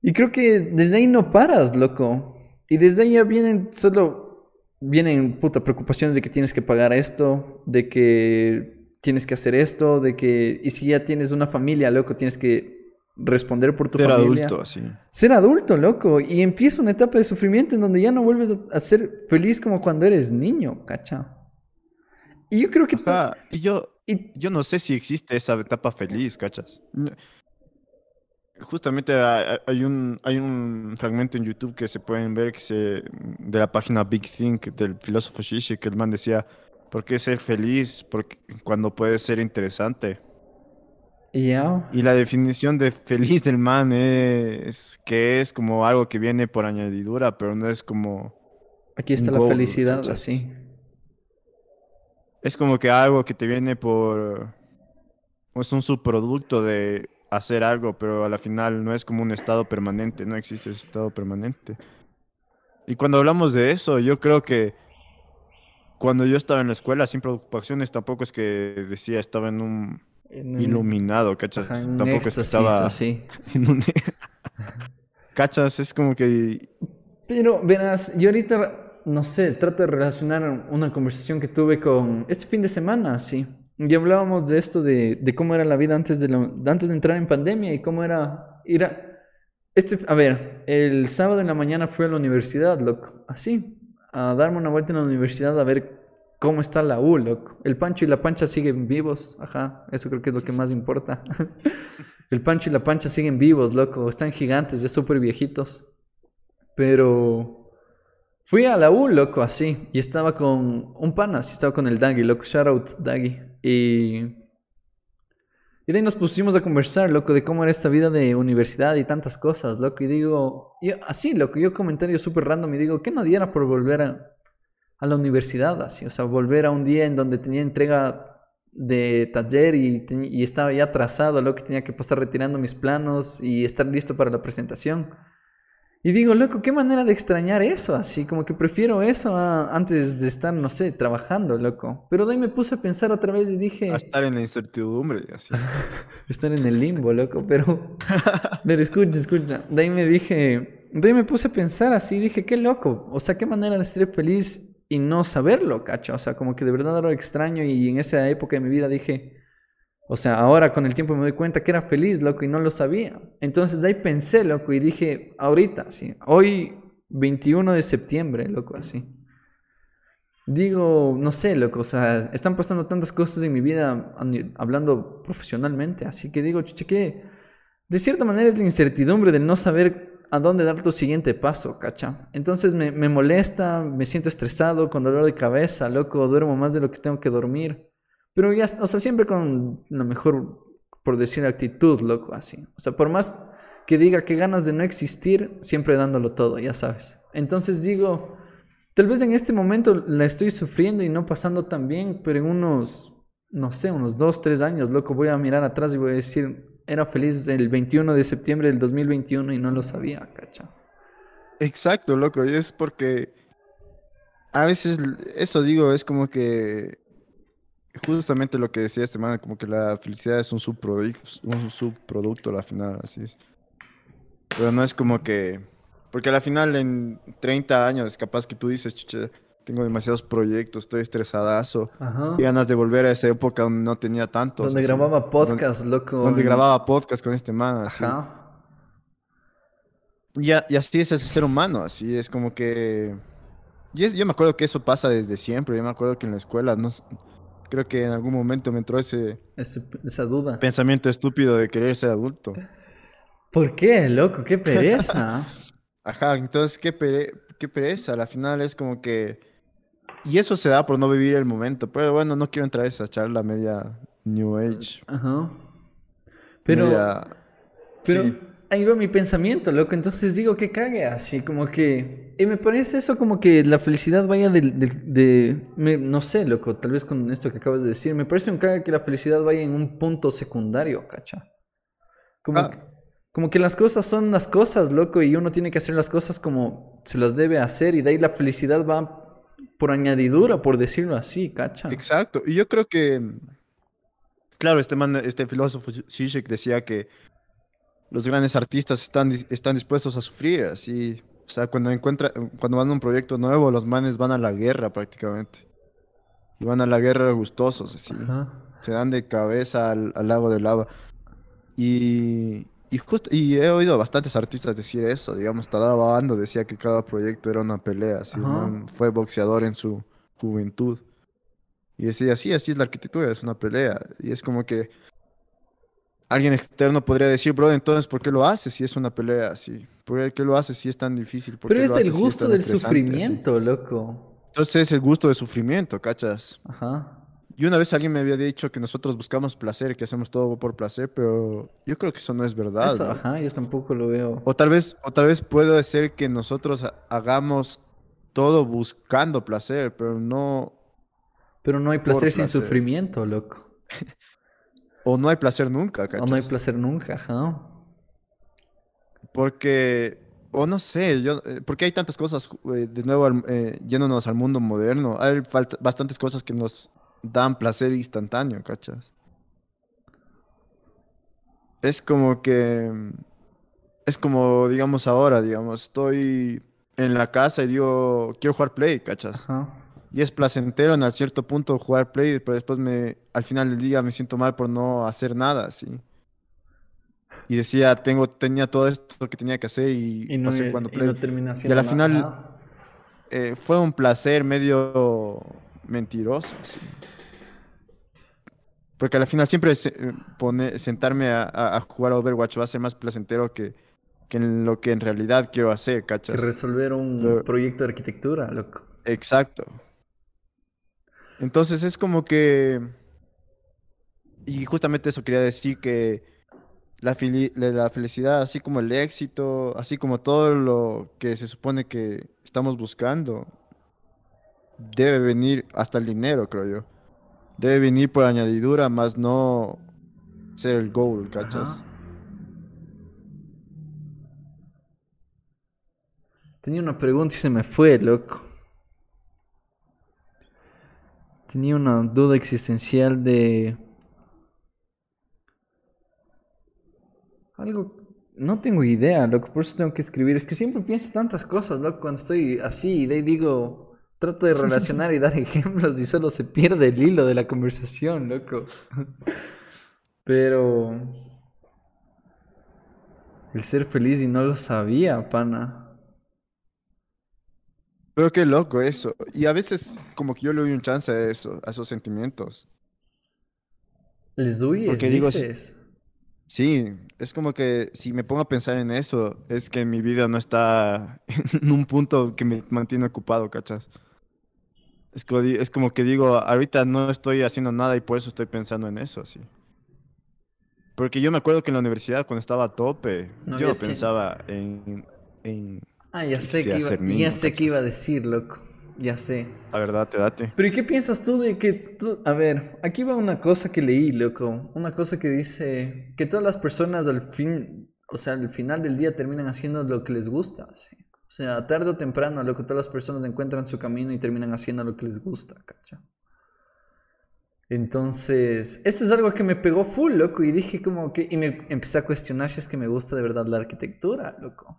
Y creo que desde ahí no paras, loco. Y desde ahí ya vienen solo, vienen puta preocupaciones de que tienes que pagar esto, de que tienes que hacer esto, de que, y si ya tienes una familia, loco, tienes que responder por tu Ser familia. adulto, así. Ser adulto, loco. Y empieza una etapa de sufrimiento en donde ya no vuelves a, a ser feliz como cuando eres niño, cacha. Y yo creo que... Ajá, y yo, y- yo no sé si existe esa etapa feliz, ¿cachas? Justamente ha- ha- hay un, hay un fragmento en YouTube que se pueden ver que se, de la página Big Think del filósofo Shishi, que el man decía, ¿por qué ser feliz porque, cuando puede ser interesante? y la definición de feliz del man es que es como algo que viene por añadidura, pero no es como... Aquí está la goal, felicidad, así. Es como que algo que te viene por... Es un subproducto de hacer algo, pero a la final no es como un estado permanente, no existe ese estado permanente. Y cuando hablamos de eso, yo creo que cuando yo estaba en la escuela sin preocupaciones, tampoco es que decía estaba en un En iluminado, ¿cachas? Ajá, tampoco es que estaba así. en un... ¿Cachas? Es como que... Pero verás, yo ahorita, no sé, trato de relacionar una conversación que tuve con este fin de semana, sí. Y hablábamos de esto, de, de cómo era la vida antes de, la- antes de entrar en pandemia y cómo era ir a... Este, a ver, el sábado en la mañana fui a la universidad, loco, así, a darme una vuelta en la universidad a ver cómo está la U, loco. El Pancho y la Pancha siguen vivos, ajá, eso creo que es lo que más importa. El Pancho y la Pancha siguen vivos, loco, están gigantes, ya súper viejitos. Pero fui a la U, loco, así. Y estaba con un pana, así estaba con el Daggy, loco. Shout out, Daggy. Y. Y de ahí nos pusimos a conversar, loco, de cómo era esta vida de universidad y tantas cosas, loco. Y digo, yo, así, loco, yo comentario súper random y digo, ¿qué no diera por volver a, la universidad? Así, o sea, volver a un día en donde tenía entrega de taller y, estaba ya atrasado, loco, tenía que pasar retirando mis planos y estar listo para la presentación. Y digo, loco, qué manera de extrañar eso, así como que prefiero eso a antes de estar, no sé, trabajando, loco. Pero de ahí me puse a pensar otra vez y dije... A estar en la incertidumbre, así. estar en el limbo, loco, pero... pero escucha, escucha. De ahí me dije... De ahí me puse a pensar así, dije, qué loco. O sea, qué manera de estar feliz y no saberlo, cacho. O sea, como que de verdad lo extraño y en esa época de mi vida dije... O sea, ahora con el tiempo me doy cuenta que era feliz, loco, y no lo sabía. Entonces de ahí pensé, loco, y dije, ahorita, sí, hoy 21 de septiembre, loco, así. Digo, no sé, loco, o sea, están pasando tantas cosas en mi vida hablando profesionalmente, así que digo, chuche, que de cierta manera es la incertidumbre del no saber a dónde dar tu siguiente paso, cacha. Entonces me, me molesta, me siento estresado, con dolor de cabeza, loco, duermo más de lo que tengo que dormir. Pero ya, o sea, siempre con la mejor, por decir, actitud, loco, así. O sea, por más que diga que ganas de no existir, siempre dándolo todo, ya sabes. Entonces digo, tal vez en este momento la estoy sufriendo y no pasando tan bien, pero en unos, no sé, unos dos, tres años, loco, voy a mirar atrás y voy a decir, era feliz el 21 de septiembre del 2021 y no lo sabía, cacha. Exacto, loco, y es porque a veces eso digo, es como que justamente lo que decía este man, como que la felicidad es un subproducto, un subproducto a la final, así es. Pero no es como que, porque a la final en 30 años, capaz que tú dices, chuche, tengo demasiados proyectos, estoy estresadazo, y ganas de volver a esa época donde no tenía tantos. Donde grababa podcast, loco. Donde grababa podcast con este man, así. Ajá. Y, y así es ese ser humano, así es como que... Y yo me acuerdo que eso pasa desde siempre, yo me acuerdo que en la escuela no creo que en algún momento me entró ese, esa duda. Pensamiento estúpido de querer ser adulto. ¿Por qué, loco? ¡Qué pereza! Ajá, entonces, ¿qué, qué pereza. Al final es como que... Y eso se da por no vivir el momento. Pero bueno, no quiero entrar a esa charla media New Age. Ajá. Pero... Pero ahí va mi pensamiento, loco. Entonces digo que cague así, como que. Y me parece eso como que la felicidad vaya de. de, no sé, loco, tal vez con esto que acabas de decir. Me parece un cague que la felicidad vaya en un punto secundario, cacha. Como, ah. como que las cosas son las cosas, loco, y uno tiene que hacer las cosas como se las debe hacer, y de ahí la felicidad va por añadidura, por decirlo así, cacha. Exacto. Y yo creo que. Claro, este man, este filósofo Zizek decía que los grandes artistas están, están dispuestos a sufrir, así. O sea, cuando, encuentra, cuando van a un proyecto nuevo, los manes van a la guerra prácticamente. Y van a la guerra gustosos, así. Se dan de cabeza al, lago de lava. Y, y, y he oído a bastantes artistas decir eso, digamos, decía que cada proyecto era una pelea, así, fue boxeador en su juventud. Y decía, sí, así es la arquitectura, es una pelea. Y es como que alguien externo podría decir, bro, entonces, ¿por qué lo haces si es una pelea así? ¿Por qué lo haces si es tan difícil? Pero es el gusto del sufrimiento, loco. Entonces es el gusto del sufrimiento, ¿cachas? Ajá. Y una vez alguien me había dicho que nosotros buscamos placer, que hacemos todo por placer, pero yo creo que eso no es verdad. Eso, ajá, yo tampoco lo veo. O tal vez, o tal vez puede ser que nosotros hagamos todo buscando placer, pero no. Pero no hay placer sin sufrimiento, loco. O no hay placer nunca, ¿cachai? O no hay placer nunca, ajá. Porque, o no sé, yo, eh, porque hay tantas cosas, eh, de nuevo, eh, yéndonos al mundo moderno, hay bastantes cosas que nos dan placer instantáneo, ¿cachas? Es como que, es como, digamos, ahora, digamos, estoy en la casa y digo, quiero jugar Play, ¿cachas? Ajá y es placentero en cierto punto jugar play, pero después me, al final del día me siento mal por no hacer nada, ¿sí? Y decía, tengo, tenía todo esto que tenía que hacer y, no, sé cuándo play. Y, al final eh, fue un placer medio mentiroso, ¿sí? Porque al final siempre pone, sentarme a, jugar a Overwatch va a ser más placentero que, que en lo que en realidad quiero hacer, ¿cachas? Que resolver un proyecto de arquitectura, loco. Exacto. Entonces es como que... Y justamente eso quería decir que la, la felicidad, así como el éxito, así como todo lo que se supone que estamos buscando, debe venir hasta el dinero, creo yo. Debe venir por añadidura, más no ser el goal, ¿cachas? Tenía una pregunta y se me fue, loco. Tenía una duda existencial de... Algo... No tengo idea, loco, por eso tengo que escribir. Es que siempre pienso tantas cosas, loco, cuando estoy así y de ahí digo... Trato de relacionar y dar ejemplos y solo se pierde el hilo de la conversación, loco. Pero... El ser feliz y no lo sabía, pana. Pero qué loco eso. Y a veces como que yo le doy un chance a eso, a esos sentimientos. ¿Les doy? Porque digo, si- dices? Sí, es como que si me pongo a pensar en eso, es que mi vida no está en un punto que me mantiene ocupado, ¿cachas? Es como, di- es como que digo, ahorita no estoy haciendo nada y por eso estoy pensando en eso, así. Porque yo me acuerdo que en la universidad cuando estaba a tope, No yo pensaba en, en, Ah, ya sé que iba, ya sé que iba a decir, loco. Ya sé. la verdad, te date. Pero ¿y qué piensas tú de que tú... A ver, aquí va una cosa que leí, loco. Una cosa que dice que todas las personas al fin, o sea, al final del día terminan haciendo lo que les gusta, sí. O sea, tarde o temprano, loco, todas las personas encuentran su camino y terminan haciendo lo que les gusta, ¿cacha? Entonces, eso es algo que me pegó full, loco, y dije como que... Y me empecé a cuestionar si es que me gusta de verdad la arquitectura, loco.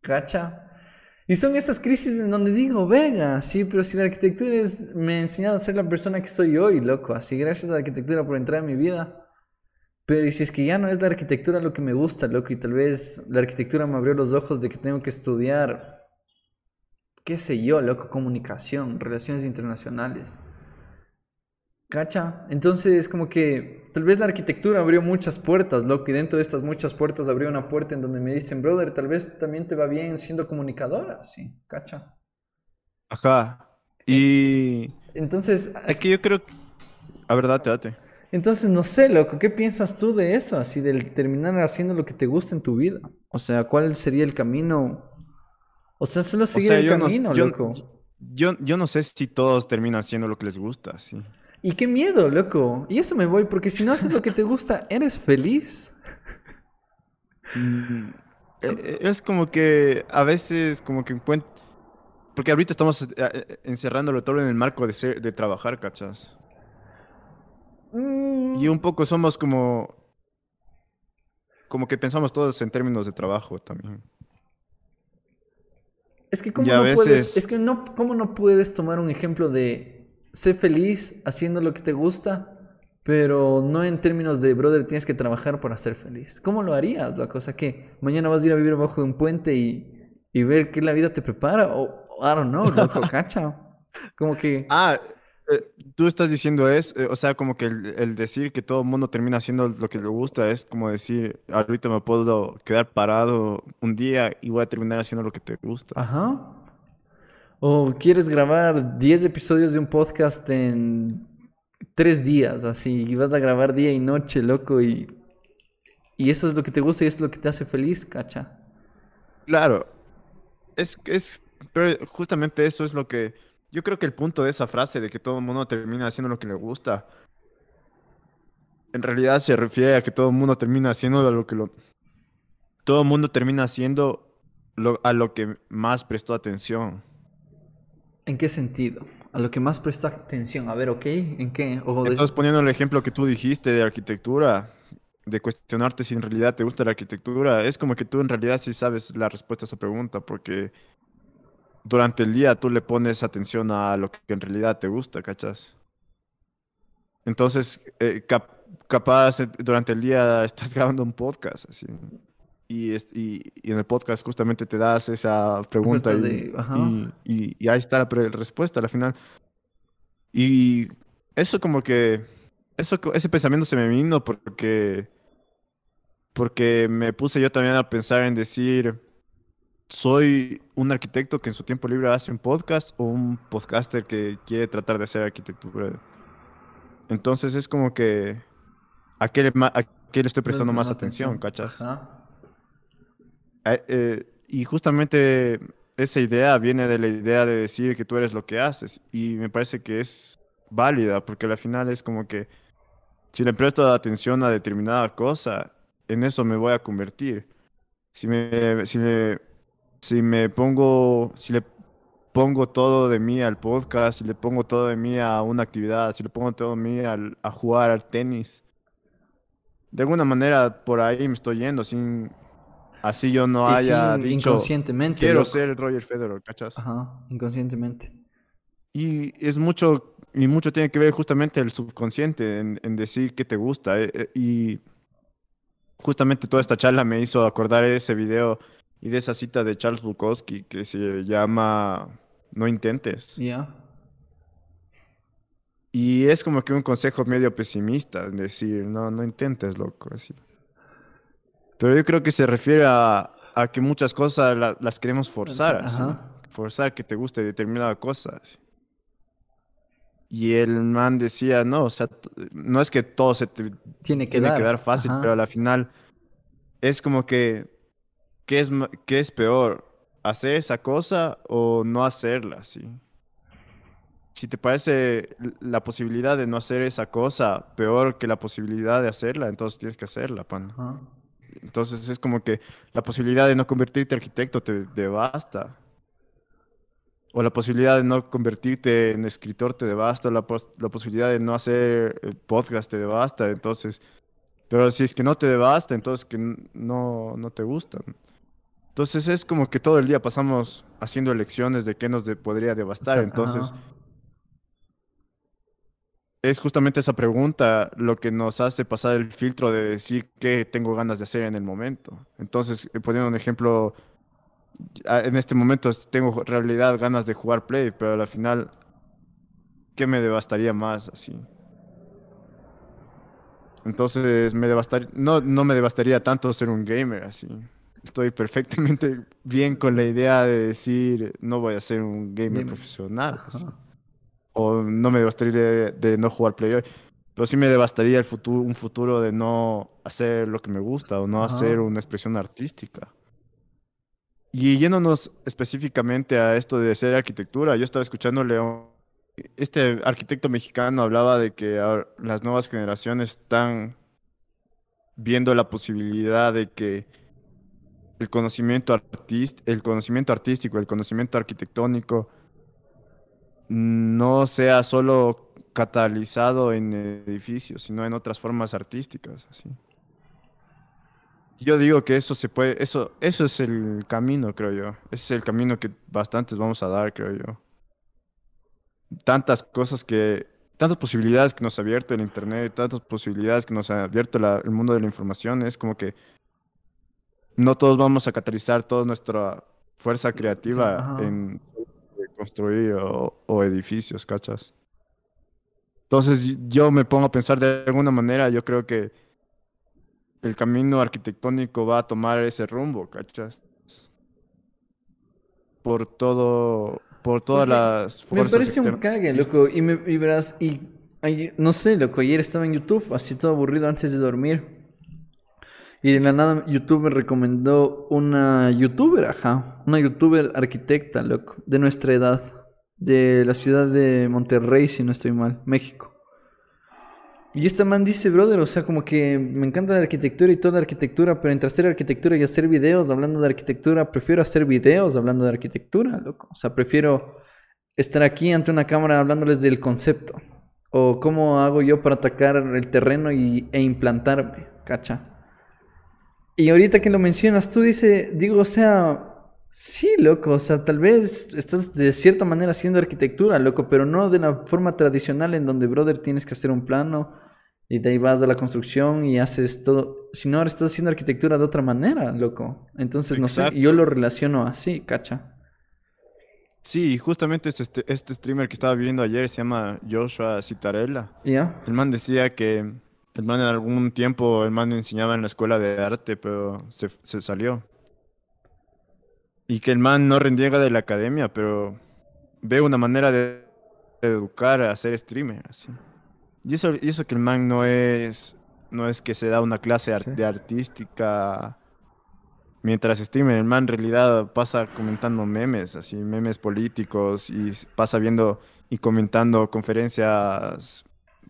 ¿Cacha? Y son esas crisis en donde digo, verga, sí, pero si la arquitectura es, me ha enseñado a ser la persona que soy hoy, loco. Así, gracias a la arquitectura por entrar en mi vida. Pero y si es que ya no es la arquitectura lo que me gusta, loco, y tal vez la arquitectura me abrió los ojos de que tengo que estudiar, qué sé yo, loco, comunicación, relaciones internacionales. ¿Cacha? Entonces, como que tal vez la arquitectura abrió muchas puertas, loco, y dentro de estas muchas puertas abrió una puerta en donde me dicen, brother, tal vez también te va bien siendo comunicadora, sí, ¿cacha? Ajá. Y Entonces, es que yo creo que... A ver, date, date. entonces no sé, loco, ¿qué piensas tú de eso? Así, del terminar haciendo lo que te gusta en tu vida. O sea, ¿cuál sería el camino? O sea, solo seguir sea, el yo no- camino, yo- loco. Yo, yo no sé si todos terminan haciendo lo que les gusta, sí. Y qué miedo, loco. Y eso me voy, porque si no haces lo que te gusta, ¿eres feliz? Mm, eh, eh, Es como que a veces como que encuentro... Porque ahorita estamos eh, encerrándolo todo en el marco de, ser, de trabajar, ¿cachas? Mm, Y un poco somos como... Como que pensamos todos en términos de trabajo también. Es que cómo no puedes, es que no, cómo no puedes tomar un ejemplo de ser feliz haciendo lo que te gusta, pero no en términos de brother, tienes que trabajar para ser feliz. ¿Cómo lo harías? La cosa que mañana vas a ir a vivir bajo un puente y, y ver qué la vida te prepara, o I don't know, loco, cacha. Como que Ah, eh, tú estás diciendo es, eh, o sea, como que el, el decir que todo el mundo termina haciendo lo que le gusta es como decir, ahorita me puedo quedar parado un día y voy a terminar haciendo lo que te gusta. Ajá. O quieres grabar 10 episodios de un podcast en 3 días, así, y vas a grabar día y noche, loco, y, y eso es lo que te gusta y eso es lo que te hace feliz, cacha. Claro, es, es, pero justamente eso es lo que, yo creo que el punto de esa frase de que todo el mundo termina haciendo lo que le gusta, en realidad se refiere a que todo el mundo termina haciendo lo que lo, todo el mundo termina haciendo lo, a lo que más prestó atención. ¿En qué sentido? A lo que más presto atención. A ver, ¿ok? ¿En qué? Entonces, poniendo el ejemplo que tú dijiste de arquitectura, de cuestionarte si en realidad te gusta la arquitectura, es como que tú en realidad sí sabes la respuesta a esa pregunta, porque durante el día tú le pones atención a lo que en realidad te gusta, ¿cachas? Entonces, eh, cap- capaz eh, durante el día estás grabando un podcast, así. Y, y, y en el podcast justamente te das esa pregunta de- y- y- ahí está la respuesta al final. Y eso como que, eso, ese pensamiento se me vino porque, porque me puse yo también a pensar en decir, ¿soy un arquitecto que en su tiempo libre hace un podcast o un podcaster que quiere tratar de hacer arquitectura? Entonces es como que, ¿a qué le, a qué le estoy prestando más atención, cachas? Ajá. Eh, eh, y justamente esa idea viene de la idea de decir que tú eres lo que haces. Y me parece que es válida, porque al final es como que si le presto atención a determinada cosa, en eso me voy a convertir. Si me, si le- si me pongo, si le pongo todo de mí al podcast, si le pongo todo de mí a una actividad, si le pongo todo de mí al, a jugar al tenis, de alguna manera por ahí me estoy yendo sin así yo no haya sin- dicho inconscientemente. quiero loco. ser Roger Federer, ¿cachas? Ajá, inconscientemente. Y es mucho, y mucho tiene que ver justamente el subconsciente en, en decir qué te gusta. eh, eh, y justamente toda esta charla me hizo acordar de ese video y de esa cita de Charles Bukowski que se llama No intentes. Ya. Y es como que un consejo medio pesimista, en decir, no, no intentes, loco, así. Pero yo creo que se refiere a, a que muchas cosas la- las queremos forzar, así. Forzar que te guste determinada cosa. así. Y el man decía, no, o sea, no es que todo se te Tiene que tiene dar. que dar fácil, Ajá. pero a la final es como que, ¿qué es, qué es peor? ¿Hacer esa cosa o no hacerla? ¿sí? Si te parece la posibilidad de no hacer esa cosa peor que la posibilidad de hacerla, entonces tienes que hacerla, pan. Ajá. Entonces es como que la posibilidad de no convertirte en arquitecto te devasta. O la posibilidad de no convertirte en escritor te devasta. o La, pos- la posibilidad de no hacer eh, podcast te devasta. Entonces, pero si es que no te devasta, entonces que no, no te gustan. Entonces es como que todo el día pasamos haciendo elecciones de qué nos de- podría devastar. Entonces es justamente esa pregunta lo que nos hace pasar el filtro de decir qué tengo ganas de hacer en el momento. Entonces, eh, poniendo un ejemplo, en este momento tengo en realidad ganas de jugar Play, pero al final, ¿qué me devastaría más así? Entonces, me devastaría, no, no me devastaría tanto ser un gamer así. Estoy perfectamente bien con la idea de decir, no voy a ser un gamer Gamer. profesional. así. O no me devastaría de, de no jugar Play hoy, pero sí me devastaría el futuro, un futuro de no hacer lo que me gusta o no Ajá. hacer una expresión artística. Y yéndonos específicamente a esto de hacer arquitectura, yo estaba escuchando León, este arquitecto mexicano hablaba de que las nuevas generaciones están viendo la posibilidad de que el conocimiento, artist- el conocimiento artístico, el conocimiento arquitectónico, no sea solo catalizado en edificios, sino en otras formas artísticas, así. Yo digo que eso se puede, eso, eso es el camino, creo yo. Ese es el camino que bastantes vamos a dar, creo yo. Tantas cosas que, tantas posibilidades que nos ha abierto el internet, tantas posibilidades que nos ha abierto la- el mundo de la información, es como que no todos vamos a catalizar toda nuestra fuerza creativa ajá. en construir o, o edificios, ¿cachas? Entonces yo me pongo a pensar de alguna manera, yo creo que el camino arquitectónico va a tomar ese rumbo, ¿cachas? Por todo, por todas Porque las Me fuerzas parece un cague, loco. Y, me, y verás, y no sé, loco. Ayer estaba en YouTube, así todo aburrido antes de dormir. Y de la nada YouTube me recomendó una youtuber, ajá. Una youtuber arquitecta, loco. De nuestra edad. De la ciudad de Monterrey, si no estoy mal, México. Y esta man dice, brother, o sea, como que me encanta la arquitectura y toda la arquitectura, pero entre hacer arquitectura y hacer videos hablando de arquitectura, prefiero hacer videos hablando de arquitectura, loco. O sea, prefiero estar aquí ante una cámara hablándoles del concepto. O cómo hago yo para atacar el terreno y, e implantarme, cacha. Y ahorita que lo mencionas, tú dices, digo, o sea, sí, loco, o sea, tal vez estás de cierta manera haciendo arquitectura, loco, pero no de la forma tradicional en donde, brother, tienes que hacer un plano y de ahí vas a la construcción y haces todo. Si no, ahora estás haciendo arquitectura de otra manera, loco. Entonces, no sé, yo lo relaciono así, cacha. Sí, justamente este, este, este streamer que estaba viendo ayer se llama Joshua Citarella. ¿Ya? El man decía que el man en algún tiempo, el man enseñaba en la escuela de arte, pero se, se salió. Y que el man no reniega de la academia, pero ve una manera de, de educar a ser streamer, así. Y eso, y eso que el man no es, no es que se da una clase ar- Sí. de artística mientras streamer, el man en realidad pasa comentando memes, así, memes políticos, y pasa viendo y comentando conferencias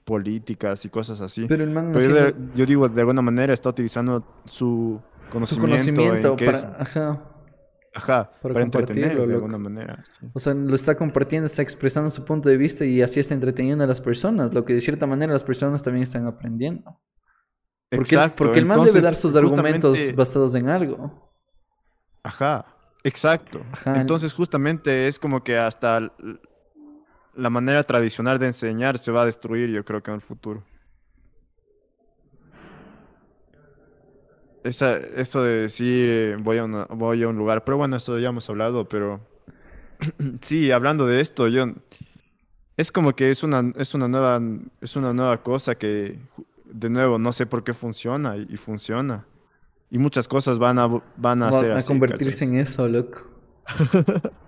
políticas y cosas así. Pero el man Pero yo, de- yo digo, de alguna manera está utilizando su su conocimiento, conocimiento en qué es- para... Ajá. Ajá, Para para, entretener compartirlo, de alguna manera. sí. O sea, lo está compartiendo, está expresando su punto de vista y así está entreteniendo a las personas, lo que de cierta manera las personas también están aprendiendo. Porque, el- Exacto, porque el man debe dar sus argumentos basados en algo. Ajá, exacto. Ajá. Entonces justamente es como que hasta la manera tradicional de enseñar se va a destruir, yo creo que en el futuro. Esa, esto de decir eh, voy a, una- voy a un lugar, pero bueno, eso ya hemos hablado, pero sí, hablando de esto, yo es como que es una, es una nueva, es una nueva cosa que de nuevo no sé por qué funciona y, y funciona. Y muchas cosas van a, van a ser a así, convertirse ¿cachas? en eso, loco.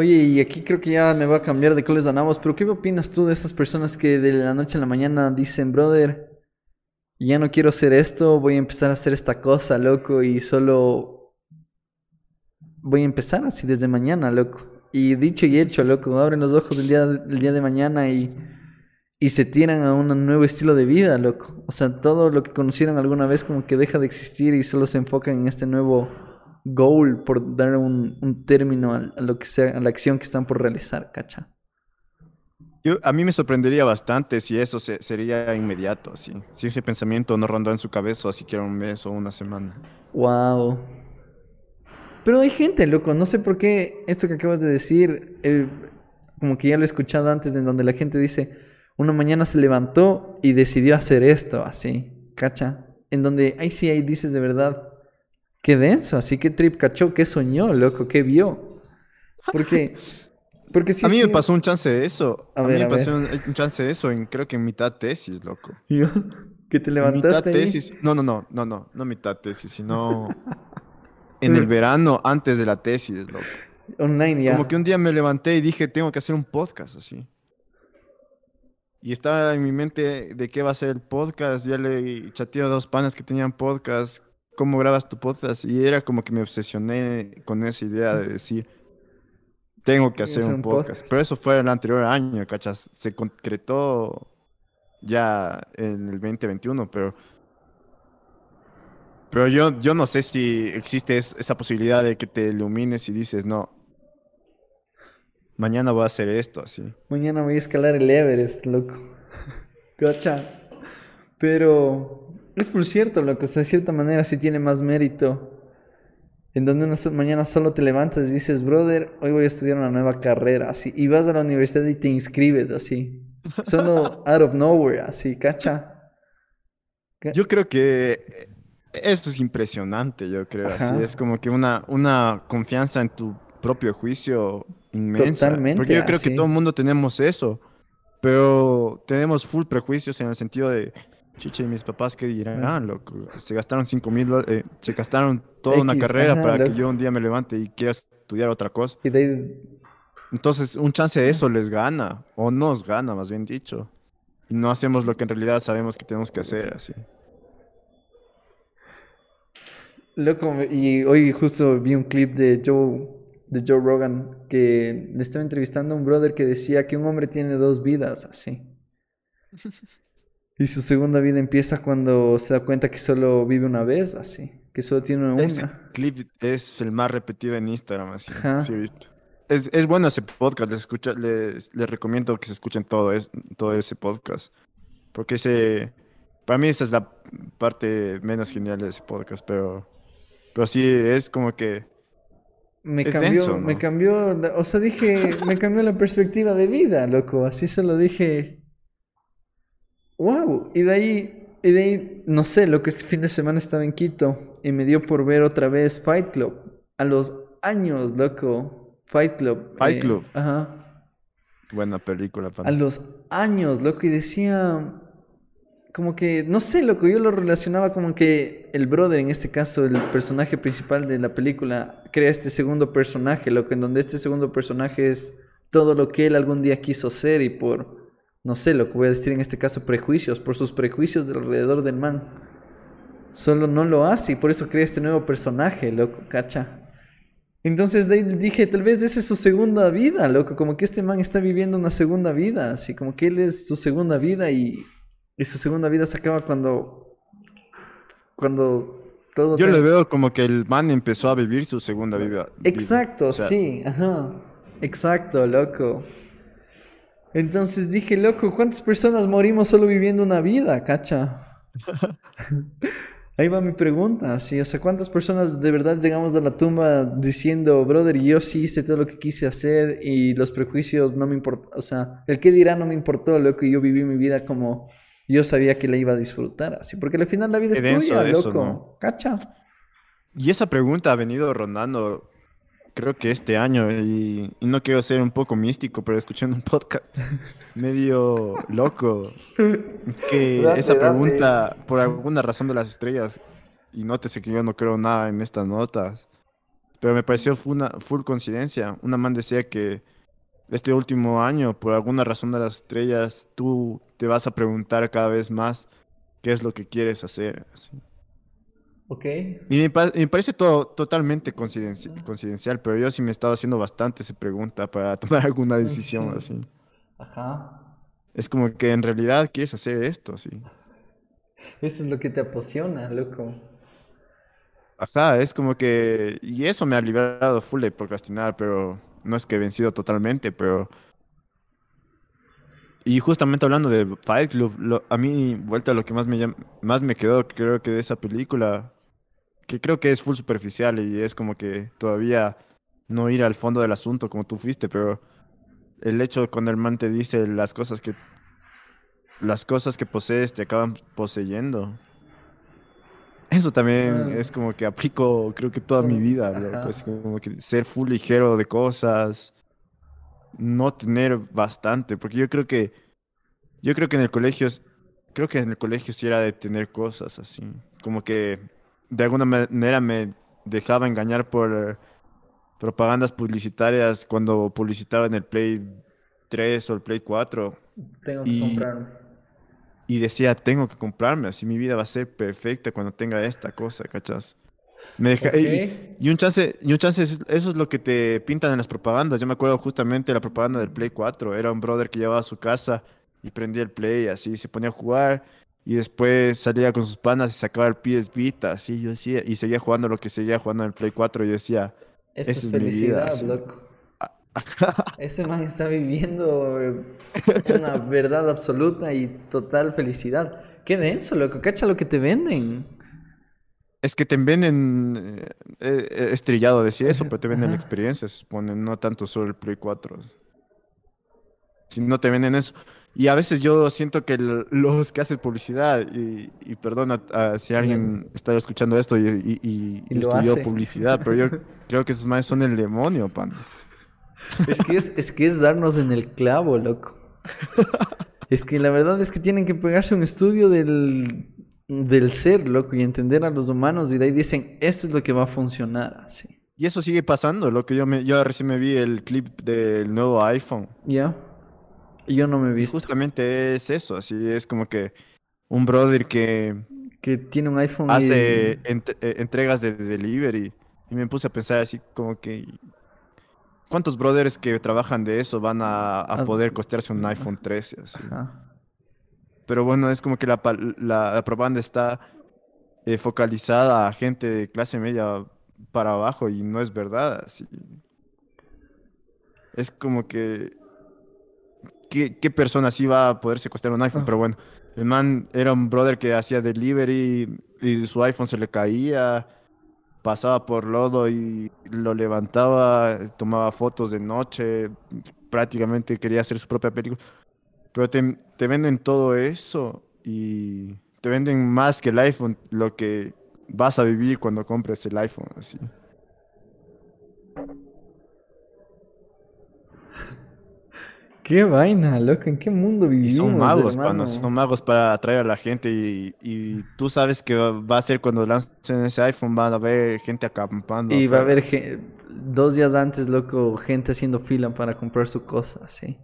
Oye, y aquí creo que ya me va a cambiar de cuáles ganamos, pero ¿qué opinas tú de esas personas que de la noche a la mañana dicen, brother, ya no quiero hacer esto, voy a empezar a hacer esta cosa, loco, y solo voy a empezar así desde mañana, loco? Y dicho y hecho, loco, abren los ojos el día, día de mañana y, y se tiran a un nuevo estilo de vida, loco. O sea, todo lo que conocieron alguna vez como que deja de existir y solo se enfocan en este nuevo goal, por dar un, un término a, a lo que sea, a la acción que están por realizar, ¿cacha? Yo, a mí me sorprendería bastante si eso se- sería inmediato, así. Si ese pensamiento no rondó en su cabeza siquiera un mes o una semana. Wow. Pero hay gente, loco, no sé por qué esto que acabas de decir, eh, como que ya lo he escuchado antes, en donde la gente dice, una mañana se levantó y decidió hacer esto, así, ¿cacha? En donde ahí sí, ahí dices de verdad, qué denso, así que trip cachó, qué soñó, loco, qué vio. Porque, porque sí, a mí sí- me pasó un chance de eso. A A, ver, mí a me pasó un, un chance de eso en creo que en mitad tesis, loco. Yo, que te En mitad levantaste ahí. tesis. No, no, no, no, no, no mitad tesis, sino en el verano antes de la tesis, loco. online ya. Como que un día me levanté y dije, tengo que hacer un podcast así. Y estaba en mi mente de qué va a ser el podcast. Ya le chateé a dos panas que tenían podcast. ¿Cómo grabas tu podcast? Y era como que me obsesioné con esa idea de decir, tengo que hacer un podcast. Pero eso fue el anterior año, ¿cachas? Se concretó ya en el 2021, pero... Pero yo, yo no sé si existe es- esa posibilidad de que te ilumines y dices, no, mañana voy a hacer esto, así. Mañana voy a escalar el Everest, loco. Gacha. Pero es por cierto, loco. O sea, de cierta manera sí tiene más mérito. En donde una mañana solo te levantas y dices, brother, hoy voy a estudiar una nueva carrera, así. Y vas a la universidad y te inscribes, así. Solo out of nowhere, así, cacha. Ca- Yo creo que esto es impresionante, yo creo, así. Es como que una, una confianza en tu propio juicio inmensa. Totalmente, Porque yo creo así. que todo el mundo tenemos eso, pero tenemos full prejuicios en el sentido de, chiche, ¿y mis papás qué dirán, loco? Se gastaron cinco mil, do- eh, se gastaron toda una carrera ajá, para que yo un día me levante y quiera estudiar otra cosa. Y de ahí, Entonces, un chance de eso les gana, o nos gana, más bien dicho. Y no hacemos lo que en realidad sabemos que tenemos que hacer, así. Loco, y hoy justo vi un clip de Joe, de Joe Rogan que le estaba entrevistando a un brother que decía que un hombre tiene dos vidas, así. Y su segunda vida empieza cuando se da cuenta que solo vive una vez, así. Que solo tiene una. Ese clip es el más repetido en Instagram, así. Ajá. Sí, he visto. Es, es bueno ese podcast, les, escucha, les, les recomiendo que se escuchen todo, es, todo ese podcast. Porque ese, para mí esa es la parte menos genial de ese podcast, pero, pero sí, es como que, Me es cambió, denso, me cambió, o sea, dije, me cambió la perspectiva de vida, loco. Así solo dije, wow. Y de ahí, y de ahí, no sé, lo que este fin de semana estaba en Quito y me dio por ver otra vez Fight Club. A los años, loco. Fight Club. Fight eh, Club. Ajá. buena película. A pana. los años, loco, y decía, como que, no sé, loco, yo lo relacionaba como que el brother, en este caso, el personaje principal de la película, crea este segundo personaje, loco, en donde este segundo personaje es todo lo que él algún día quiso ser y por, no sé, lo que voy a decir en este caso, prejuicios, por sus prejuicios del alrededor del man. Solo no lo hace y por eso crea este nuevo personaje, loco, cacha. Entonces de ahí dije, tal vez esa es su segunda vida, loco, como que este man está viviendo una segunda vida, así como que él es su segunda vida y, y su segunda vida se acaba cuando cuando todo... Yo le veo como que el man empezó a vivir su segunda vida. vida. Exacto, O sea, sí, ajá. Exacto, loco. Entonces dije, loco, ¿cuántas personas morimos solo viviendo una vida, cacha? Ahí va mi pregunta, sí, o sea, ¿cuántas personas de verdad llegamos a la tumba diciendo, brother, yo sí hice todo lo que quise hacer y los prejuicios no me importó, o sea, el que dirá no me importó, loco, y yo viví mi vida como yo sabía que la iba a disfrutar, así, porque al final la vida es Qué tuya, eso, loco, ¿no? cacha. Y esa pregunta ha venido rondando, creo que este año, y, y no quiero ser un poco místico, pero escuché en un podcast medio loco que Date, esa date. pregunta, por alguna razón de las estrellas, y nótese que yo no creo nada en estas notas, pero me pareció una full coincidencia. Una man decía que este último año, por alguna razón de las estrellas, tú te vas a preguntar cada vez más qué es lo que quieres hacer. así. Ok. Y me, pa- me parece todo totalmente coincidenci- coincidencial, pero yo sí me estaba haciendo bastante esa pregunta para tomar alguna decisión Sí. así. Ajá. Es como que en realidad quieres hacer esto, sí. Eso es lo que te apasiona, loco. Ajá, es como que... Y eso me ha liberado full de procrastinar, pero no es que he vencido totalmente, pero... Y justamente hablando de Fight Club, lo- a mí, vuelta a lo que más me, más me quedó, creo que de esa película, que creo que es full superficial y es como que todavía no ir al fondo del asunto como tú fuiste, pero el hecho de cuando el man te dice las cosas que... Las cosas que posees te acaban poseyendo. Eso también es como que aplico, creo que toda mi vida, ajá. loco. Es como que ser full ligero de cosas, no tener bastante, porque yo creo que, yo creo que en el colegio, creo que en el colegio sí era de tener cosas así, como que de alguna manera me dejaba engañar por eh, propagandas publicitarias cuando publicitaba en el Play 3 o el Play 4 Tengo que Y- comprarme. y decía, tengo que comprarme, así mi vida va a ser perfecta cuando tenga esta cosa, ¿cachas? Me deja- y- un chance, y un chance, es- eso es lo que te pintan en las propagandas. Yo me acuerdo justamente de la propaganda del Play 4. Era un brother que llevaba a su casa y prendía el Play, así, se ponía a jugar. Y después salía con sus panas y sacaba el PS Vita, así, yo decía, y seguía jugando lo que seguía jugando en el Play 4. Y yo decía, Eso esa es es mi vida, felicidad, loco. Ese man está viviendo eh, una verdad absoluta y total felicidad. Qué denso, loco. Cacha lo que te venden. es que te venden, eh, eh, es trillado decir eso, pero te venden Ajá. experiencias, se suponen, no tanto solo el Play 4. Si no te venden eso. Y a veces yo siento que los que hacen publicidad, y, y perdona ah, si alguien está escuchando esto y, estudió hace. publicidad, pero yo creo que esos más son el demonio, pan. Es que es, es que es darnos en el clavo, loco. Es que la verdad es que tienen que pegarse un estudio del, del ser, loco, y entender a los humanos. Y de ahí dicen, esto es lo que va a funcionar. Así. Y eso sigue pasando, lo que yo me, yo recién me vi el clip del nuevo iPhone. ¿Ya? Yo no me he visto. Justamente es eso, así es como que un brother que Que tiene un iPhone hace eh, entregas de, de delivery y me puse a pensar así como que ¿cuántos brothers que trabajan de eso van a, a Ah, poder costearse un iPhone 13? así? Ajá. Pero bueno, es como que la, la propaganda está eh, focalizada a gente de clase media para abajo y no es verdad. Así. Es como que ¿qué, qué persona así va a poderse costear un iPhone? Ah. Pero bueno, el man era un brother que hacía delivery y su iPhone se le caía, pasaba por lodo y lo levantaba, tomaba fotos de noche, prácticamente quería hacer su propia película. Pero te, te venden todo eso y te venden más que el iPhone, lo que vas a vivir cuando compres el iPhone, así. Qué vaina, loco. ¿En qué mundo Y vivimos, son magos, hermano? son magos para atraer a la gente y, y tú sabes que va a ser cuando lancen ese iPhone, van a haber gente acampando. Y va a haber dos días antes, loco, gente haciendo fila para comprar su cosa, sí.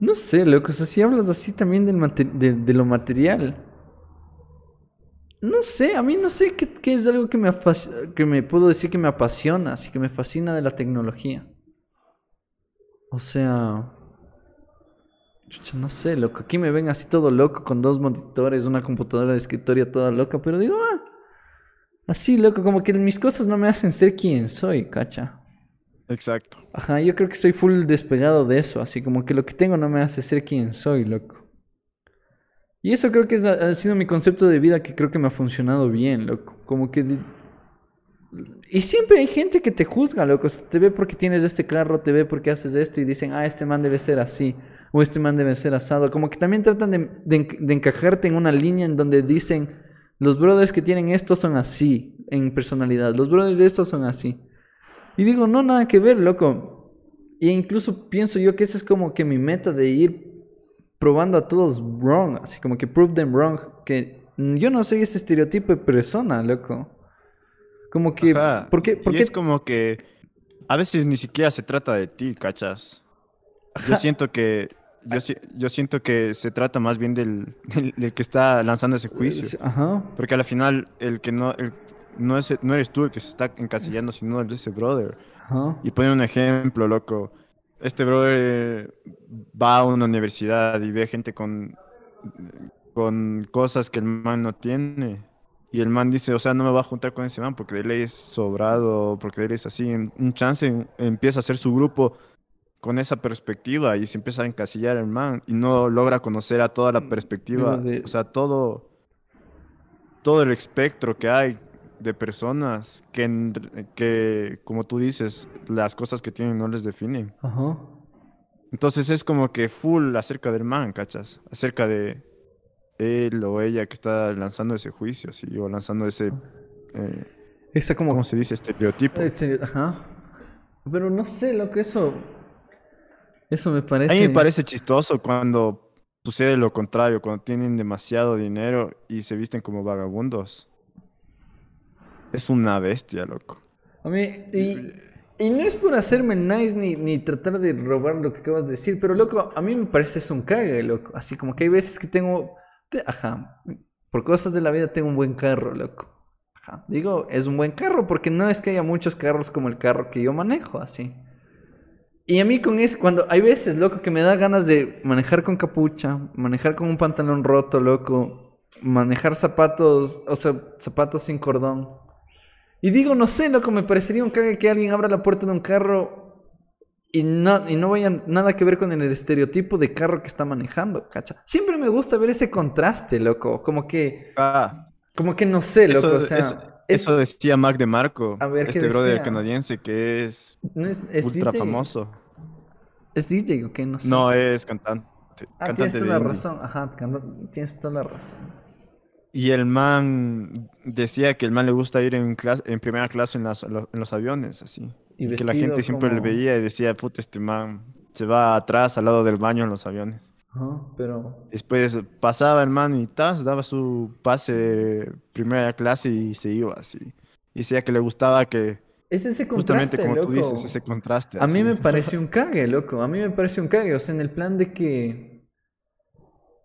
No sé, loco, o sea, si hablas así también del de, de lo material. No sé, a mí no sé qué, qué es algo que me, que me puedo decir que me apasiona, así que me fascina de la tecnología. O sea, no sé, loco. Aquí me ven así todo loco con dos monitores, una computadora de escritorio toda loca, pero digo, ah, así, loco, como que mis cosas no me hacen ser quien soy, cacha. Exacto. Ajá, yo creo que estoy full despegado de eso, así como que lo que tengo no me hace ser quien soy, loco. Y eso creo que es, ha sido mi concepto de vida que creo que me ha funcionado bien, loco. Como que... Y siempre hay gente que te juzga, loco. Te ve porque tienes este carro, te ve porque haces esto y dicen, ah, este man debe ser así, o este man debe ser asado. Como que también tratan de, de encajarte en una línea en donde dicen, los brothers que tienen esto son así, en personalidad. Los brothers de estos son así. Y digo, no, nada que ver, loco. E incluso pienso yo que esa es como que mi meta de ir probando a todos wrong, así como que prove them wrong, que yo no soy ese estereotipo de persona, loco. Como que, ¿por qué? y es como que a veces ni siquiera se trata de ti, ¿cachas? Yo siento que yo, yo, siento que se trata más bien del, del, que está lanzando ese juicio. Ajá. Porque al final el que no, el, no, es, no eres tú el que se está encasillando, sino el ese brother. Ajá. Y pone un ejemplo, loco este brother va a una universidad y ve gente con, con cosas que el man no tiene. Y el man dice, o sea, no me va a juntar con ese man porque de ley es sobrado, porque de ley es así. Un chance empieza a hacer su grupo con esa perspectiva y se empieza a encasillar el man y no logra conocer a toda la mm, perspectiva, o sea, todo, todo el espectro que hay de personas que, que, como tú dices, las cosas que tienen no les definen. Ajá. Entonces es como que full acerca del man, ¿cachas? Acerca de él o ella que está lanzando ese juicio, ¿sí? O lanzando ese... Eh, como... ¿Cómo se dice? Estereotipo. Ajá. Pero no sé, lo que eso... Eso me parece... A mí me parece chistoso cuando sucede lo contrario, cuando tienen demasiado dinero y se visten como vagabundos. Es una bestia, loco. A mí, y, y no es por hacerme nice ni, ni, tratar de robar lo que acabas de decir, pero loco, a mí me parece es un cague, loco. Así como que hay veces que tengo. Ajá. Por cosas de la vida tengo un buen carro, loco. Ajá. Digo, es un buen carro porque no es que haya muchos carros como el carro que yo manejo, así. Y a mí con eso, cuando hay veces, loco, que me da ganas de manejar con capucha, manejar con un pantalón roto, loco, manejar zapatos, o sea, zapatos sin cordón. Y digo, no sé, loco, me parecería un cague que alguien abra la puerta de un carro y no, y no vaya nada que ver con el estereotipo de carro que está manejando, cacha. Siempre me gusta ver ese contraste, loco. Como que. Ah. Como que no sé, loco. o sea, eso, decía Mac de Marco, este brother canadiense que es, ultra famoso. ¿Es DJ o qué? No sé. No, es cantante. Ah, tienes toda la razón. Ajá, tienes toda la razón. Y el man decía que el man le gusta ir en, en primera clase en, los aviones, así. Y, que la gente siempre le veía y decía, puta, este man se va atrás al lado del baño en los aviones. Ajá, pero... Después pasaba el man y tas, daba su pase de primera clase y se iba así. Y decía que le gustaba que... Es ese contraste, Justamente como tú dices, ese contraste. A mí me parece un cague, loco. A mí me parece un cague. O sea, en el plan de que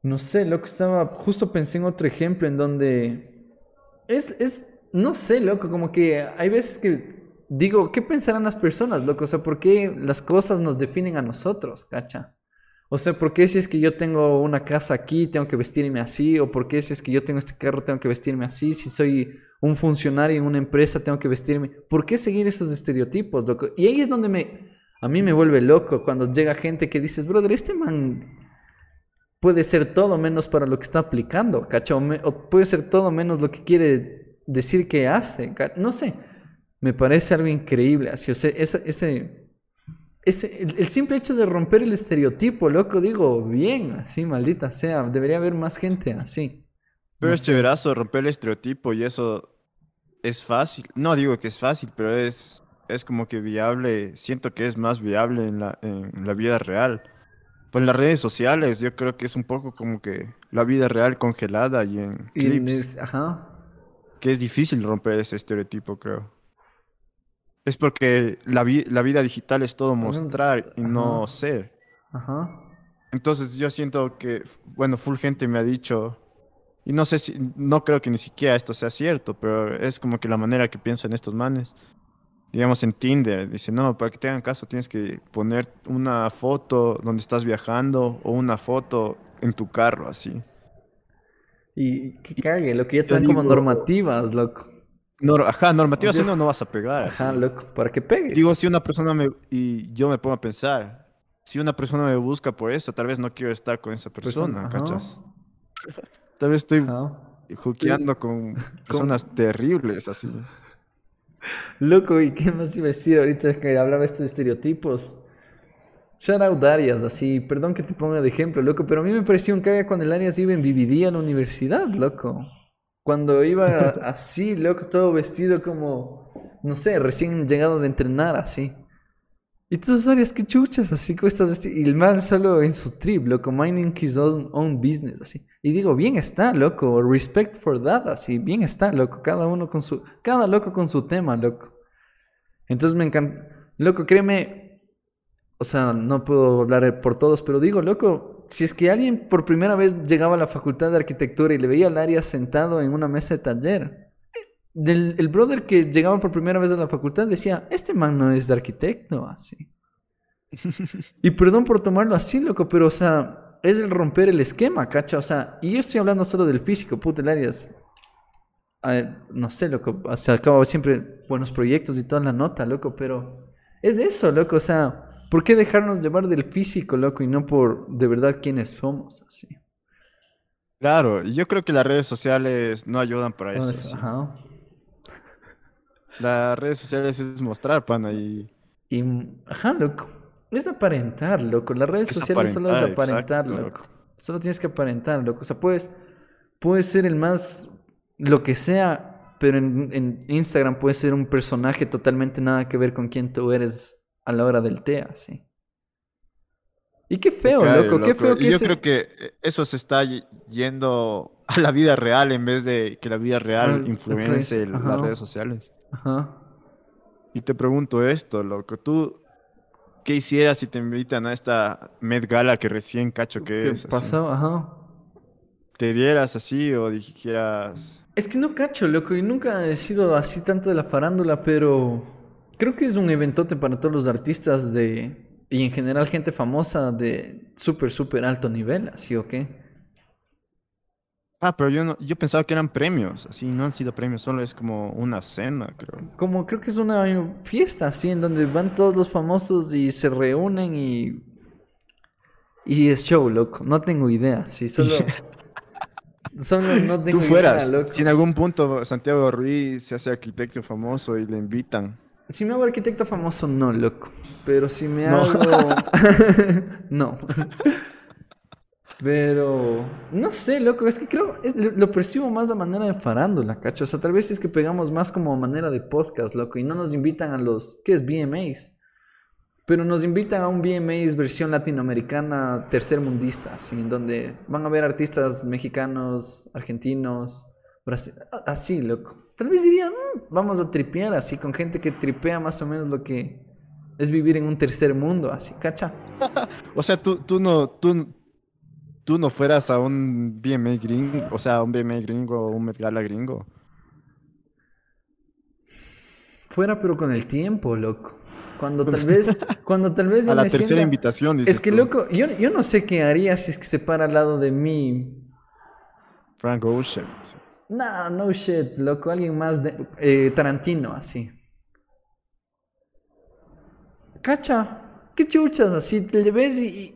no sé, loco, estaba. Justo pensé en otro ejemplo en donde. Es, es. No sé, loco, como que hay veces que digo, ¿qué pensarán las personas, loco? O sea, ¿por qué las cosas nos definen a nosotros, cacha? O sea, ¿por qué si es que yo tengo una casa aquí, tengo que vestirme así? ¿O por qué si es que yo tengo este carro, tengo que vestirme así? Si soy un funcionario en una empresa, tengo que vestirme. ¿Por qué seguir esos estereotipos, loco? Y ahí es donde me. A mí me vuelve loco cuando llega gente que dices, brother, este man puede ser todo menos para lo que está aplicando, ¿cacho? O puede ser todo menos lo que quiere decir que hace, no sé. Me parece algo increíble, así, o sea, ese, ese, ese el, simple hecho de romper el estereotipo, loco, digo, bien, así, maldita sea, debería haber más gente así. Pero es chéverazo romper el estereotipo y eso es fácil. No digo que es fácil, pero es, es como que viable, siento que es más viable en la, en la vida real. Pues las redes sociales, yo creo que es un poco como que la vida real congelada y en clips. ajá. Que es difícil romper ese estereotipo, creo. Es porque la, la vida digital es todo mostrar y no ser. Ajá. Entonces yo siento que, bueno, full gente me ha dicho, y no sé si, no creo que ni siquiera esto sea cierto, pero es como que la manera que piensan estos manes, digamos en Tinder, dice, no, para que te hagan caso tienes que poner una foto donde estás viajando o una foto en tu carro, así. Y que cague, lo que ya te dan como normativas, loco. ajá, normativas si no, no vas a pegar. Ajá, loco, para que pegues. Digo, si una persona me... Y yo me pongo a pensar, si una persona me busca por eso, tal vez no quiero estar con esa persona, ¿cachas? Tal vez estoy juqueando con personas terribles, así. Loco, ¿y qué más iba a decir ahorita que hablaba esto de estereotipos? Shout out Arias, así, perdón que te ponga de ejemplo, loco, pero a mí me pareció un caga cuando el Arias iba en vividía a la universidad, loco. Cuando iba así, loco, todo vestido como, no sé, recién llegado de entrenar, así. Y tú sabes qué chuchas, así que estás Y el man solo en su trip, loco, minding his own, own, business, así. Y digo, bien está, loco, respect for that, así, bien está, loco, cada uno con su, cada loco con su tema, loco. Entonces me encanta, loco, créeme, o sea, no puedo hablar por todos, pero digo, loco, si es que alguien por primera vez llegaba a la facultad de arquitectura y le veía al área sentado en una mesa de taller, del, el brother que llegaba por primera vez a la facultad decía, este man no es de arquitecto, así. y perdón por tomarlo así, loco, pero o sea, es el romper el esquema, cacha, o sea, y yo estoy hablando solo del físico, puta, el Arias. no sé, loco, o sea, acabo siempre buenos proyectos y toda la nota, loco, pero es de eso, loco, o sea, ¿por qué dejarnos llevar del físico, loco, y no por de verdad quiénes somos, así? Claro, yo creo que las redes sociales no ayudan para eso. Ajá. Las redes sociales es mostrar, pana, y... y... Ajá, loco. Es aparentar, loco. Las redes sociales solo es aparentar, loco. Solo tienes que aparentar, loco. O sea, puedes, puedes ser el más... Lo que sea, pero en, Instagram puedes ser un personaje totalmente nada que ver con quién tú eres a la hora del té, así. Y qué feo, loco, qué feo que Yo creo que eso se está yendo a la vida real en vez de que la vida real influencie las redes sociales. Ajá. Y te pregunto esto, loco, tú, ¿qué hicieras si te invitan a esta Met Gala que recién cacho que ¿Qué es? pasó? Ajá. ¿Te dieras así o dijeras...? Es que no cacho, loco, y nunca he sido así tanto de la farándula, pero creo que es un eventote para todos los artistas de... Y en general gente famosa de súper, súper alto nivel, ¿así o qué? Ah, pero yo no, yo pensaba que eran premios, así no han sido premios, solo es como una cena, creo. Como creo que es una fiesta, así, en donde van todos los famosos y se reúnen y. Y es show, loco. No tengo idea, sí, solo. solo no tengo Tú fueras, idea, loco. Si en algún punto Santiago Ruiz se hace arquitecto famoso y le invitan. Si me hago arquitecto famoso, no, loco. Pero si me hago. no. Pero, no sé, loco, es que creo, lo percibo más de manera de farándula, cacho. O sea, tal vez es que pegamos más como manera de podcast, loco, y no nos invitan a los, ¿qué es VMAs? Pero nos invitan a un VMAs versión latinoamericana tercermundista, así, en donde van a ver artistas mexicanos, argentinos, así, loco. Tal vez dirían, mm, vamos a tripear así, con gente que tripea más o menos lo que es vivir en un tercer mundo, así, cacha. o sea, tú, tú no, tú no fueras a un BMA gringo, o sea, un BMA gringo o un Met Gala gringo? Fuera, pero con el tiempo, loco. Cuando tal vez, cuando tal vez a la tercera invitación. Es que, loco, yo, yo no sé qué haría si es que se para al lado de mí. Frank Ocean. No, no shit, loco. Alguien más de eh, Tarantino, así. Cacha. ¿Qué chuchas así? Te ves y,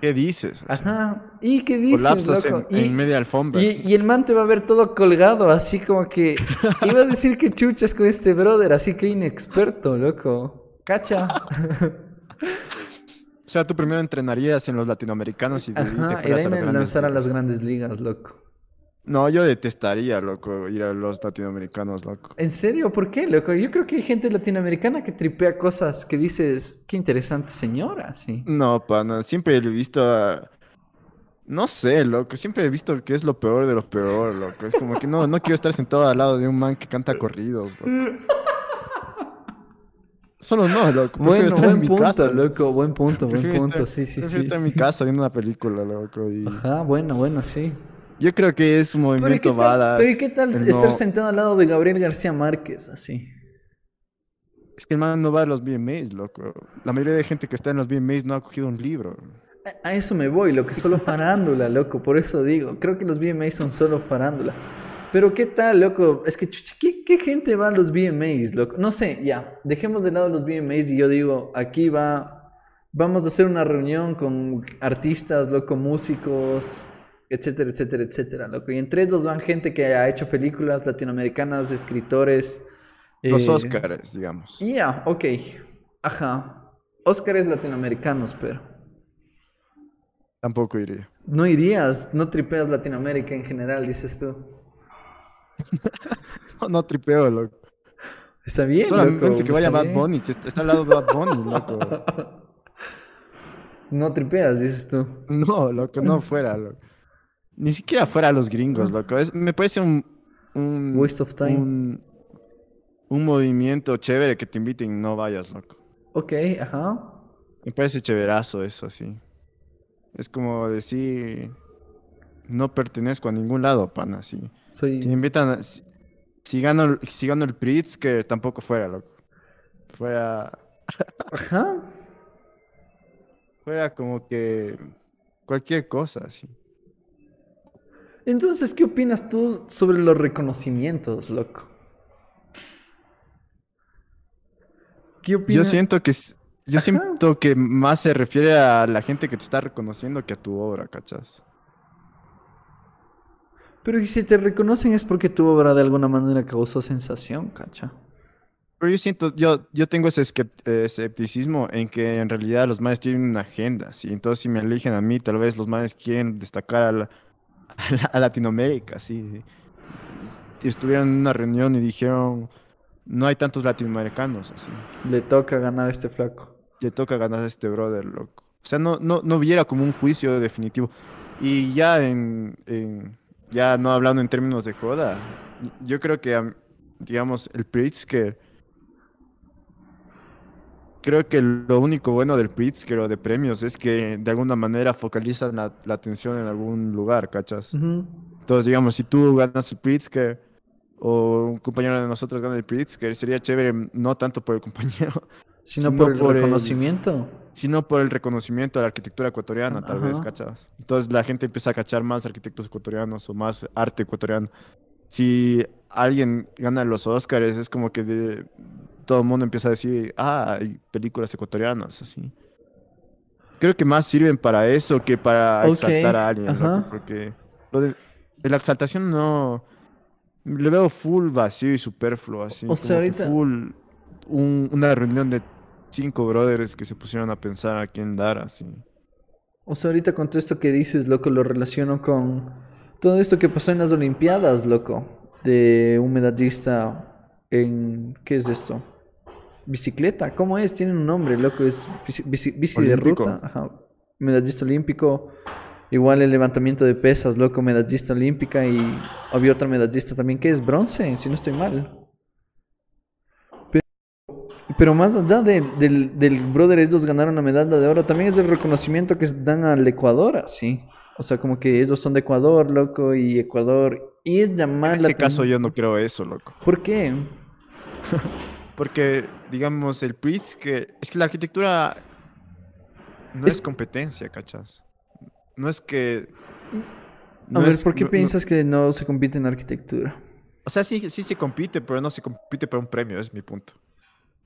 ¿Qué dices? Ajá. ¿Y qué dices, Colapsas En, en, media alfombra. Y, y, el man te va a ver todo colgado, así como que... Iba a decir que chuchas con este brother, así que inexperto, loco. Cacha. o sea, tú primero entrenarías en los latinoamericanos y, Ajá, y te a lanzar a las grandes ligas, loco. No, yo detestaría, loco, ir a los latinoamericanos, loco. ¿En serio? ¿Por qué, loco? Yo creo que hay gente latinoamericana que tripea cosas que dices, qué interesante señora, sí. No, pana, siempre he visto a... No sé, loco, siempre he visto que es lo peor de lo peor, loco. Es como que no, no quiero estar sentado al lado de un man que canta corridos, loco. Solo no, loco. Bueno, estar buen en mi punto, casa. loco. Buen punto, buen punto. sí, sí, sí. estar en mi casa viendo una película, loco. Ajá, bueno, bueno, sí. Yo creo que es un movimiento badass. Pero ¿y qué tal estar sentado al lado de Gabriel García Márquez, así? Es que el man no va a los BMAs, loco. La mayoría de gente que está en los BMAs no ha cogido un libro. A- A eso me voy, lo que solo farándula, loco. Por eso digo, creo que los VMAs son solo farándula. Pero qué tal, loco. Es que, chucha, ¿qué, qué gente va a los VMAs, loco? No sé, ya. Dejemos de lado los VMAs y yo digo, aquí va. Vamos a hacer una reunión con artistas, loco, músicos, etcétera, etcétera, etcétera, loco. Y entre ellos van gente que ha hecho películas latinoamericanas, escritores. Los eh, Óscares, digamos. Ya, ok. Ajá. Óscares latinoamericanos, pero. Tampoco iría. No irías, no tripeas Latinoamérica en general, dices tú. No, no tripeo, loco. Está bien, Solamente loco, que vaya Bad bien. Bunny, que está, está al lado de Bad Bunny, loco. No tripeas, dices tú. No, loco, no fuera, loco. Ni siquiera fuera a los gringos, loco. Es- me parece un, un... Waste of time. Un, un movimiento chévere que te inviten y no vayas, loco. Ok, ajá. Me parece chéverazo eso, así. Es como decir... No pertenezco a ningún lado, pana, así. Soy. Si me invitan, a- si, si gano, si gano el Pritzker, tampoco fuera, loco. Fuera, Ajá. fuera como que cualquier cosa, así. Entonces, ¿qué opinas tú sobre los reconocimientos, loco? ¿Qué Yo opinas? siento que yo Ajá. siento que más se refiere a la gente que te está reconociendo que a tu obra, ¿cachas? Pero ¿y si te reconocen es porque tu obra de alguna manera causó sensación, cacha. Pero yo siento, yo, yo tengo ese escepticismo en que en realidad los manes tienen una agenda, ¿sí? Entonces si me eligen a mí, tal vez los manes quieren destacar a, la- a la- a Latinoamérica, ¿sí? Estuvieron en una reunión y dijeron, no hay tantos latinoamericanos, así. Le toca ganar a este flaco. Le toca ganar a este brother, loco. O sea, no, no, no viera como un juicio definitivo. Y ya en, en- ya no hablando en términos de joda, yo creo que, am- digamos, el Pritzker, creo que lo único bueno del Pritzker o de premios es que de alguna manera focalizan la, la atención en algún lugar, ¿cachas? Ujú. Entonces, digamos, si tú ganas el Pritzker o un compañero de nosotros gana el Pritzker, sería chévere no tanto por el compañero, Sino Sino por el por el- reconocimiento. sino por el reconocimiento a la arquitectura ecuatoriana, tal vez. ¿cachas? Entonces la gente empieza a cachar más arquitectos ecuatorianos o más arte ecuatoriano. Si alguien gana los Oscars, es como que de- todo el mundo empieza a decir, ah, hay películas ecuatorianas, así. Creo que más sirven para eso que para exaltar a alguien, loco, porque lo de, la exaltación no... Le veo full vacío y superfluo, así. O sea, ahorita- Full un- una reunión de cinco brothers que se pusieron a pensar a quién dar, así. O sea, ahorita con todo esto que dices, loco, lo relaciono con todo esto que pasó en las Olimpiadas, loco. De un medallista en... ¿Qué es esto? Bicicleta, ¿cómo es? Tiene un nombre, loco, es bici, bici- bici de ruta. Ajá. Medallista olímpico. Igual el levantamiento de pesas, loco, medallista olímpica y había otra medallista también que es bronce, si no estoy mal. Pero, pero más allá de- del, del brother, ellos ganaron la medalla de oro, también es del reconocimiento que dan al Ecuador, así. O sea, como que ellos son de Ecuador, loco, y Ecuador. Y es llamar En la ese caso yo no creo eso, loco. ¿Por qué? Porque, digamos, el Pritz que... Es que la arquitectura no Es- es, competencia, ¿cachas? No es que... A ver, es- ¿por qué no- no- piensas que no se compite en arquitectura? O sea, sí, sí se compite, pero no se compite por un premio, es mi punto.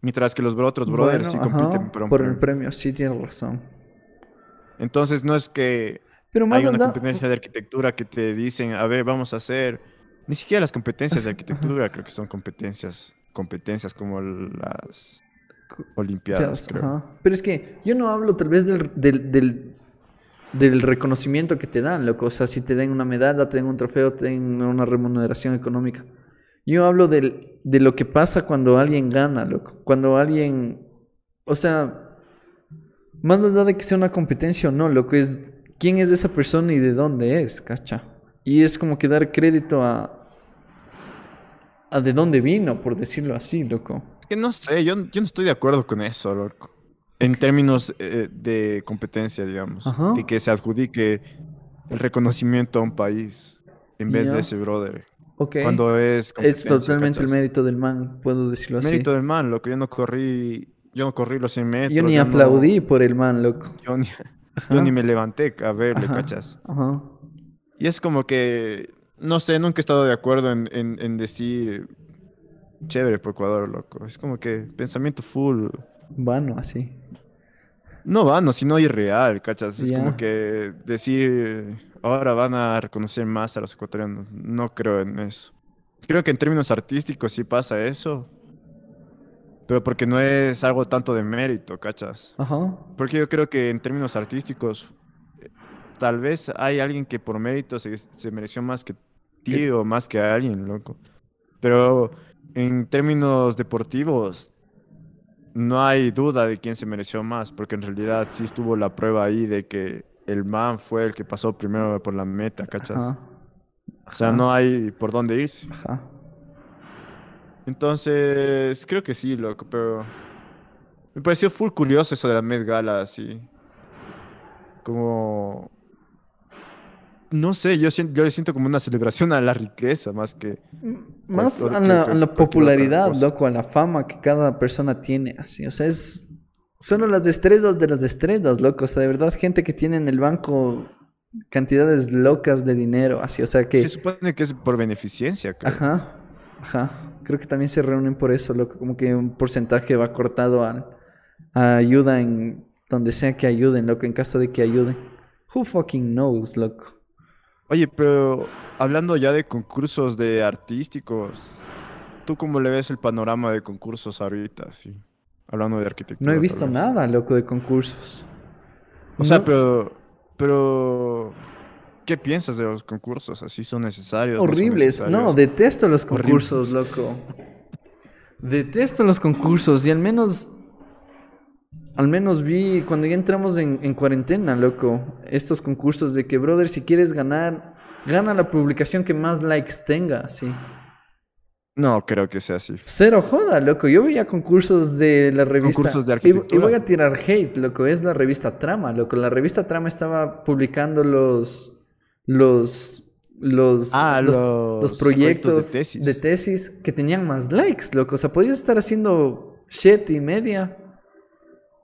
Mientras que los otros brothers sí compiten ajá, por un por premio. el premio, sí, tienes razón. Entonces no es que Pero más hay una competencia de arquitectura que te dicen, a ver, vamos a hacer... Ni siquiera las competencias de arquitectura creo que son competencias, competencias como las Co- O sea, olimpiadas, creo. Pero es que yo no hablo tal vez del, del, del, del reconocimiento que te dan, loco. O sea, si te den una medalla, te den un trofeo, te den una remuneración económica. Yo hablo del, de lo que pasa cuando alguien gana, loco. Cuando alguien... O sea, más allá de que sea una competencia o no, loco, es quién es esa persona y de dónde es, cacha. Y es como que dar crédito a... a de dónde vino, por decirlo así, loco. Es que no sé, yo, yo no estoy de acuerdo con eso, loco. En términos eh, de competencia, digamos. Ajá. De que se adjudique el reconocimiento a un país en vez de ese brother. Ok. Cuando es Es totalmente el mérito del man, puedo decirlo así. Mérito del man, loco. Yo no corrí, yo no corrí los 100 metros. Yo ni aplaudí por el man, loco. yo, ni, Ajá. yo ni me levanté a verle, Ajá, ¿cachas? Ajá. Y es como que, no sé, nunca he estado de acuerdo en, en, en decir chévere por Ecuador, loco. Es como que pensamiento full. Vano, así. No vano, sino irreal, ¿cachas? Es como que decir ahora van a reconocer más a los ecuatorianos. No creo en eso. Creo que en términos artísticos sí pasa eso. Pero porque no es algo tanto de mérito, ¿cachas? Ajá. Porque yo creo que en términos artísticos, eh, tal vez hay alguien que por mérito se, se mereció más que ti o más que alguien, loco. Pero en términos deportivos, no hay duda de quién se mereció más, porque en realidad sí estuvo la prueba ahí de que el man fue el que pasó primero por la meta, ¿cachas? Ajá. O sea, no hay por dónde irse. Ajá. Entonces, creo que sí, loco, pero me pareció full curioso eso de la Met Gala, así. Como... No sé, yo, siento, yo le siento como una celebración a la riqueza más que... Más a la, a popularidad, loco, a la fama que cada persona tiene, así. O sea, es. Son las destrezas de las destrezas, loco. O sea, de verdad, gente que tiene en el banco cantidades locas de dinero, así. O sea que. Se supone que es por beneficencia, creo. Ajá, ajá. Creo que también se reúnen por eso, loco. Como que un porcentaje va cortado a, a ayuda en donde sea que ayuden, loco, en caso de que ayuden. Who fucking knows, loco. Oye, pero hablando ya de concursos de artísticos, ¿tú cómo le ves el panorama de concursos ahorita, sí? Hablando de arquitectura. No he visto nada, loco, de concursos. O sea, pero, pero, ¿qué piensas de los concursos? ¿Así son necesarios? no son Horribles. No, detesto los concursos, loco. Detesto los concursos y al menos... Al menos vi cuando ya entramos en, en cuarentena, loco, estos concursos de que, brother, si quieres ganar, gana la publicación que más likes tenga, sí. No creo que sea así. Cero joda, loco. Yo veía concursos de la revista. Concursos de y- Y, arquitectura. voy a tirar hate, loco. Es la revista Trama, loco. La revista Trama estaba publicando los. Los. Los. Ah, los, los, los proyectos de tesis. de tesis que tenían más likes, loco. O sea, podías estar haciendo shit y media.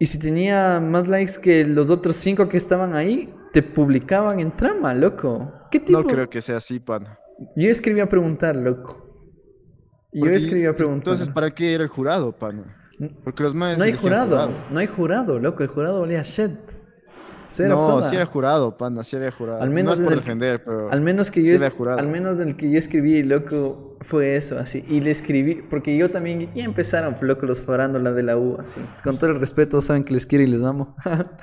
Y si tenía más likes que los otros cinco que estaban ahí, te publicaban en trama, loco. ¿Qué tipo? No creo que sea así, pan. Yo escribí a preguntar, loco. Yo Porque- escribí a preguntar. Entonces, ¿para qué era el jurado, pan? Porque los más No hay jurado, no hay jurado, loco. El jurado valía shit. Cero No, joda. sí era jurado, pana, sí había jurado. Al menos no es por el- defender, pero... Al menos que sí yo jurado. al menos que yo escribí, loco, fue eso, así. Y le escribí, porque yo también, ya empezaron, loco, los farándola de la U, así. Con todo el respeto, saben que les quiero y les amo.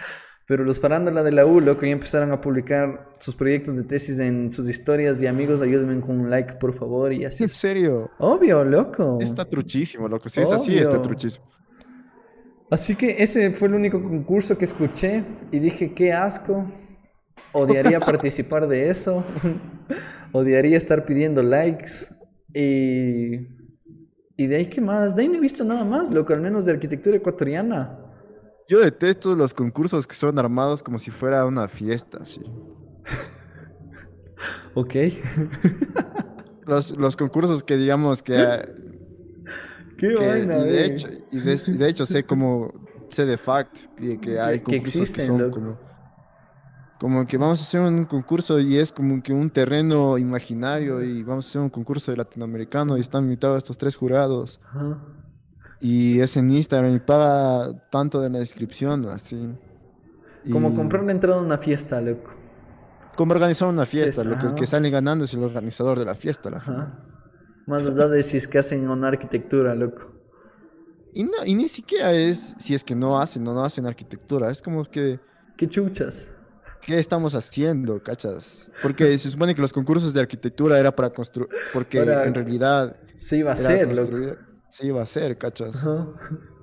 Pero los farándola de la U, loco, ya empezaron a publicar sus proyectos de tesis en sus historias y amigos, ayúdenme con un like, por favor, y así. En serio, Obvio, loco. está truchísimo, loco. Si es así, está Obvio. truchísimo. Así que ese fue el único concurso que escuché y dije, qué asco. Odiaría participar de eso. Odiaría estar pidiendo likes. Y... Y de ahí, ¿qué más? De ahí no he visto nada más, loco, al menos de arquitectura ecuatoriana. Yo detesto los concursos que son armados como si fuera una fiesta, así. Ok. Los, los concursos que digamos que... ah, Qué que- vaina, y, de eh. hecho, y, de, de hecho sé como... Sé de fact de que hay que concursos que, existen, son loco. como... Como que vamos a hacer un concurso y es como que un terreno imaginario y vamos a hacer un concurso de latinoamericano y están invitados estos tres jurados. Ajá. Y es en Instagram y paga tanto de la descripción, así. Como Y comprar una entrada a una fiesta, loco. Como organizar una fiesta, Fiesta, lo que, que sale ganando es el organizador de la fiesta, la Más allá de si es que hacen una arquitectura, loco. Y, no, y ni siquiera es si es que no hacen o no hacen arquitectura, es como que, Qué chuchas. ¿qué estamos haciendo, cachas? Porque se supone que los concursos de arquitectura era para construir, porque Para- en realidad Se iba a hacer, loco. se iba a hacer, cachas. Ajá.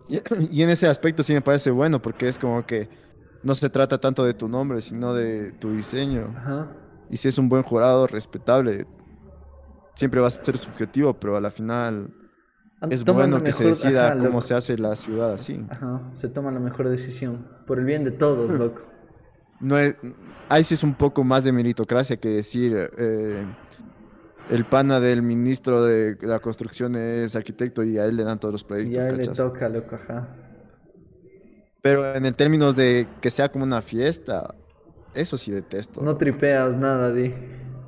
Y, y en ese aspecto sí me parece bueno, porque es como que no se trata tanto de tu nombre, sino de tu diseño. Ajá. Y si es un buen jurado respetable, siempre va a ser subjetivo, pero a la final es Toman bueno que se decida ajá, cómo se hace la ciudad así. Ajá, se toma la mejor decisión. Por el bien de todos, loco. No es, ahí sí es un poco más de meritocracia que decir, eh, el pana del ministro de la construcción es arquitecto y a él le dan todos los Y proyectos, a él le toca, loco, ajá. Pero en el términos de que sea como una fiesta, eso sí detesto. No tripeas nada, di.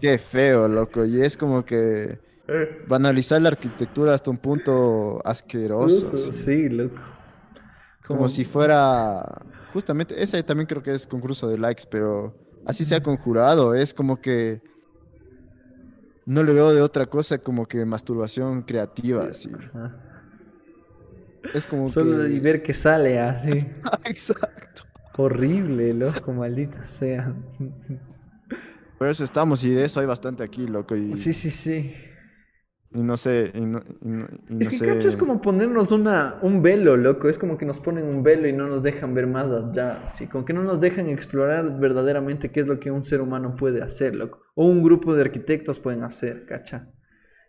Qué feo, loco. Y es como que banalizar la arquitectura hasta un punto asqueroso. Sí, loco. Como si fuera. Justamente, ese también creo que es concurso de likes, pero así sea conjurado. Es como que. No le veo de otra cosa como que masturbación creativa, así. Ajá. Es como Solo que. y ver que sale así. Exacto. Horrible, loco, maldita sea. Por eso estamos y de eso hay bastante aquí, loco. Y, Sí, sí, sí. y no sé. Y no, y no- y Es no que sé- cacho es como ponernos una, un velo, loco. Es como que nos ponen un velo y no nos dejan ver más allá. Así, como que no nos dejan explorar verdaderamente qué es lo que un ser humano puede hacer, loco. O un grupo de arquitectos pueden hacer, cacha.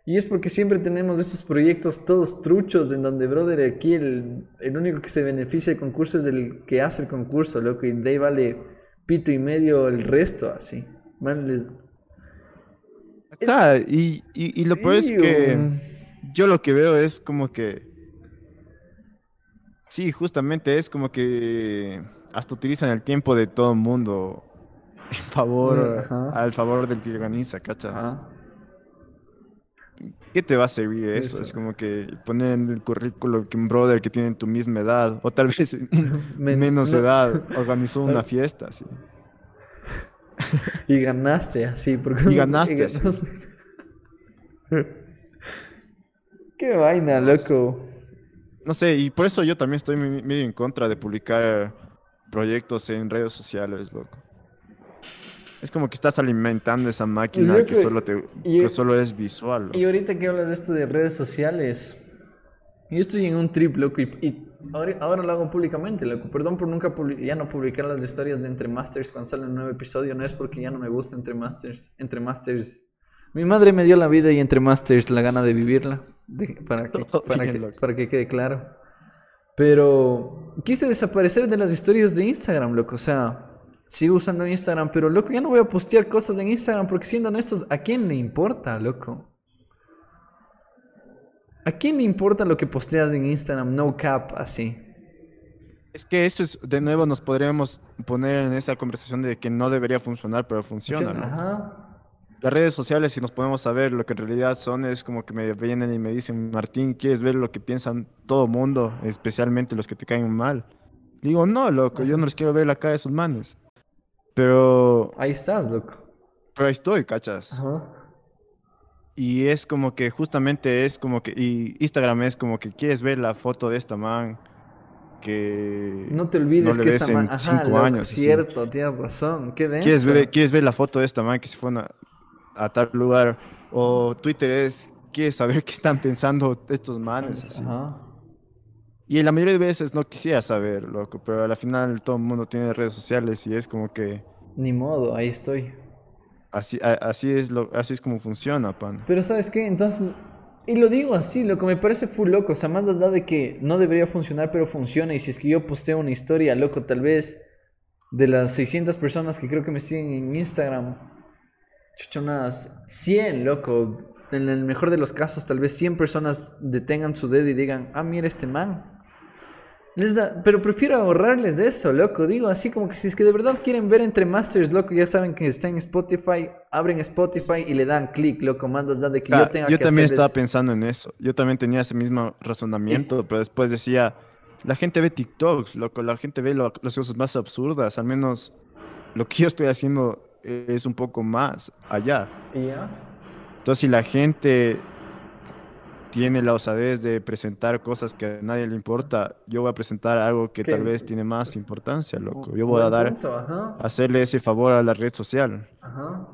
Y es porque siempre tenemos estos proyectos todos truchos en donde, brother, aquí el, el único que se beneficia del concurso es el que hace el concurso, loco. Y de ahí vale pito y medio el resto, así. Man, les... Ah, y, y, y lo peor es que Iu. yo lo que veo es como que. Sí, justamente es como que hasta utilizan el tiempo de todo el mundo en favor, Ajá. al favor del que organiza, ¿cachas? Ajá. ¿Qué te va a servir eso? Eso. Es como que poner en el currículo que un brother que tiene tu misma edad, o tal vez Men- menos no. edad, organizó una fiesta, así. Y ganaste así, porque Y ganaste así. Qué vaina, loco. No sé, y por eso yo también estoy me- medio en contra de publicar proyectos en redes sociales, loco. Es como que estás alimentando esa máquina Loco, que solo, te, y- que solo es visual. loco. Y ahorita que hablas de esto de redes sociales, yo estoy en un trip, loco, y, y ahora, ahora lo hago públicamente, loco. Perdón por nunca ya no publicar las historias de Entre Masters cuando sale un nuevo episodio. No es porque ya no me gusta Entre Masters. Entre Masters. Mi madre me dio la vida y Entre Masters la gana de vivirla. de- para, que, para, que, para que quede claro. Pero quise desaparecer de las historias de Instagram, loco. O sea, sigo usando Instagram, pero loco, ya no voy a postear cosas en Instagram porque siendo honestos, ¿a quién le importa, loco? ¿A quién le importa lo que posteas en Instagram? No cap, así. Es que esto es, de nuevo, nos podríamos poner en esa conversación de que no debería funcionar, pero funciona. Ajá. Las redes sociales, si nos podemos saber lo que en realidad son, es como que me vienen y me dicen, Martín, ¿quieres ver lo que piensan todo mundo, especialmente los que te caen mal? Digo, no, loco, yo no les quiero ver la cara de esos manes. Pero, Ahí estás, loco. pero ahí estoy, ¿cachas? Ajá. Y es como que justamente es como que, y Instagram es como que quieres ver la foto de esta man que No te olvides no que esta man... Ajá, cinco loco, años, así. cierto, tienes razón. Qué denso. ¿Quieres ver, quieres ver la foto de esta man que se fue a tal lugar? O Twitter es, quieres saber qué están pensando estos manes. así. Ajá. Y la mayoría de veces no quisiera saber, loco, pero al final todo el mundo tiene redes sociales y es como que Ni modo, ahí estoy. Así, así, es, lo, así es como funciona, pan. Pero ¿sabes qué? Entonces, y lo digo así, lo que me parece full loco, o sea, más allá de que no debería funcionar, pero funciona, y si es que yo posteo una historia, loco, tal vez de las 600 personas que creo que me siguen en Instagram, chucha, unas 100, loco, en el mejor de los casos, tal vez 100 personas detengan su dedo y digan, ah, mira este man. Les da, pero prefiero ahorrarles de eso, loco. Digo, así como que si es que de verdad quieren ver entre Masters, loco, ya saben que está en Spotify, abren Spotify y le dan clic, loco, más allá de que Ah, yo tenga que también hacerles- estaba pensando en eso. Yo también tenía ese mismo razonamiento, pero después decía, la gente ve TikToks, loco, la gente ve lo- las cosas más absurdas, al menos lo que yo estoy haciendo es un poco más allá. ¿Y ya? Entonces, si la gente tiene la osadez de presentar cosas que a nadie le importa, yo voy a presentar algo que ¿Qué? tal vez tiene más Pues, importancia, loco. Yo voy a dar, hacerle ese favor a la red social. ajá.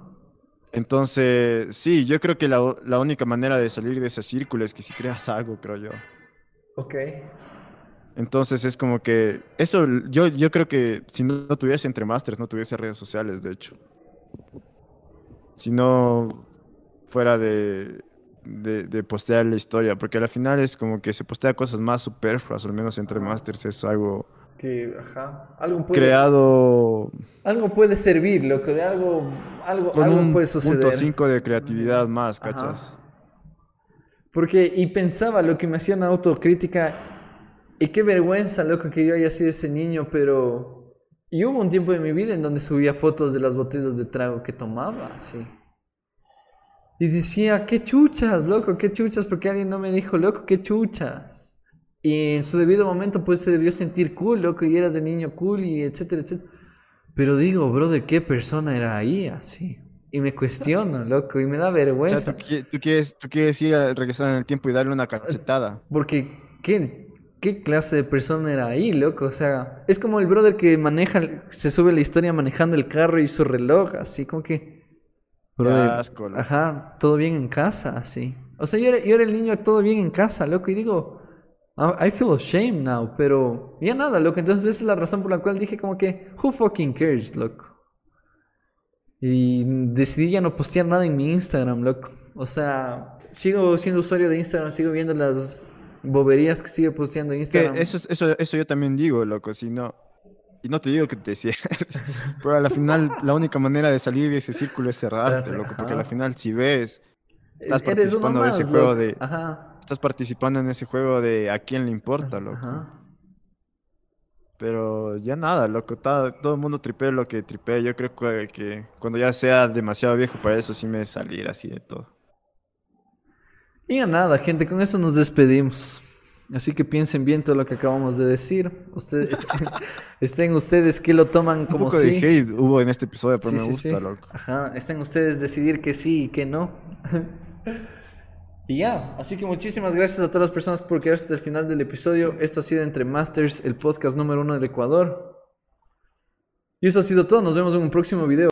Entonces, sí, yo creo que la única manera de salir de ese círculo es que si creas algo, creo yo. Ok. Entonces es como que eso, yo, yo creo que si no, no tuviese entre masters, no tuviese redes sociales, de hecho. Si no fuera de, de, de postear la historia, porque al final es como que se postea cosas más superfluas, al menos entre masters es algo Que, ajá, algo puede, creado algo puede servir, loco, de algo, algo, con algo un puede punto suceder. 5 de creatividad más, Ajá. ¿cachas? Porque, y pensaba lo que me hacía una autocrítica, y qué vergüenza, loco, que yo haya sido ese niño, pero... Y hubo un tiempo de mi vida en donde subía fotos de las botellas de trago que tomaba, así. Y decía, qué chuchas, loco, qué chuchas, porque alguien no me dijo, loco, qué chuchas. Y en su debido momento, pues se debió sentir cool, loco, y eras de niño cool, y etcétera, etcétera. Pero digo, brother, ¿qué persona era ahí, así? Y me cuestiono, loco, y me da O sea, vergüenza. tú, tú quieres, tú quieres ir a regresar en el tiempo y darle una cachetada. Porque, ¿qué, ¿qué clase de persona era ahí, loco? O sea, es como el brother que maneja, se sube la historia manejando el carro y su reloj, así como que... brother, asco, loco. ajá, todo bien en casa, así. O sea, yo era, yo era el niño todo bien en casa, loco, y digo, I I feel ashamed now, pero ya nada, loco. Entonces esa es la razón por la cual dije como que, who fucking cares, loco. Y decidí ya no postear nada en mi Instagram, loco. O sea, sigo siendo usuario de Instagram, sigo viendo las boberías que sigue posteando Instagram. eso, es- eso, eso yo también digo, loco, si no... Y no te digo que te cierres, pero a la final la única manera de salir de ese círculo es cerrarte, loco, porque a la final si ves, estás uno participando de ese juego de- Ajá. estás participando en ese juego de a quién le importa, loco. Ajá. Pero ya nada, loco, ta- todo el mundo tripea lo que tripea. Yo creo que, que cuando ya sea demasiado viejo para eso sí me salir así de todo. Y ya nada, gente, con eso nos despedimos. Así que piensen bien todo lo que acabamos de decir. Ustedes, estén ustedes que lo toman Un como poco sí. de hate hubo en este episodio, pero Sí, me sí, gusta, loco. Ajá, estén ustedes decidir que sí y que no. y ya, así que muchísimas gracias a todas las personas por quedarse hasta el final del episodio. Esto ha sido Entre Masters, el podcast número uno del Ecuador. Y eso ha sido todo. Nos vemos en un próximo video.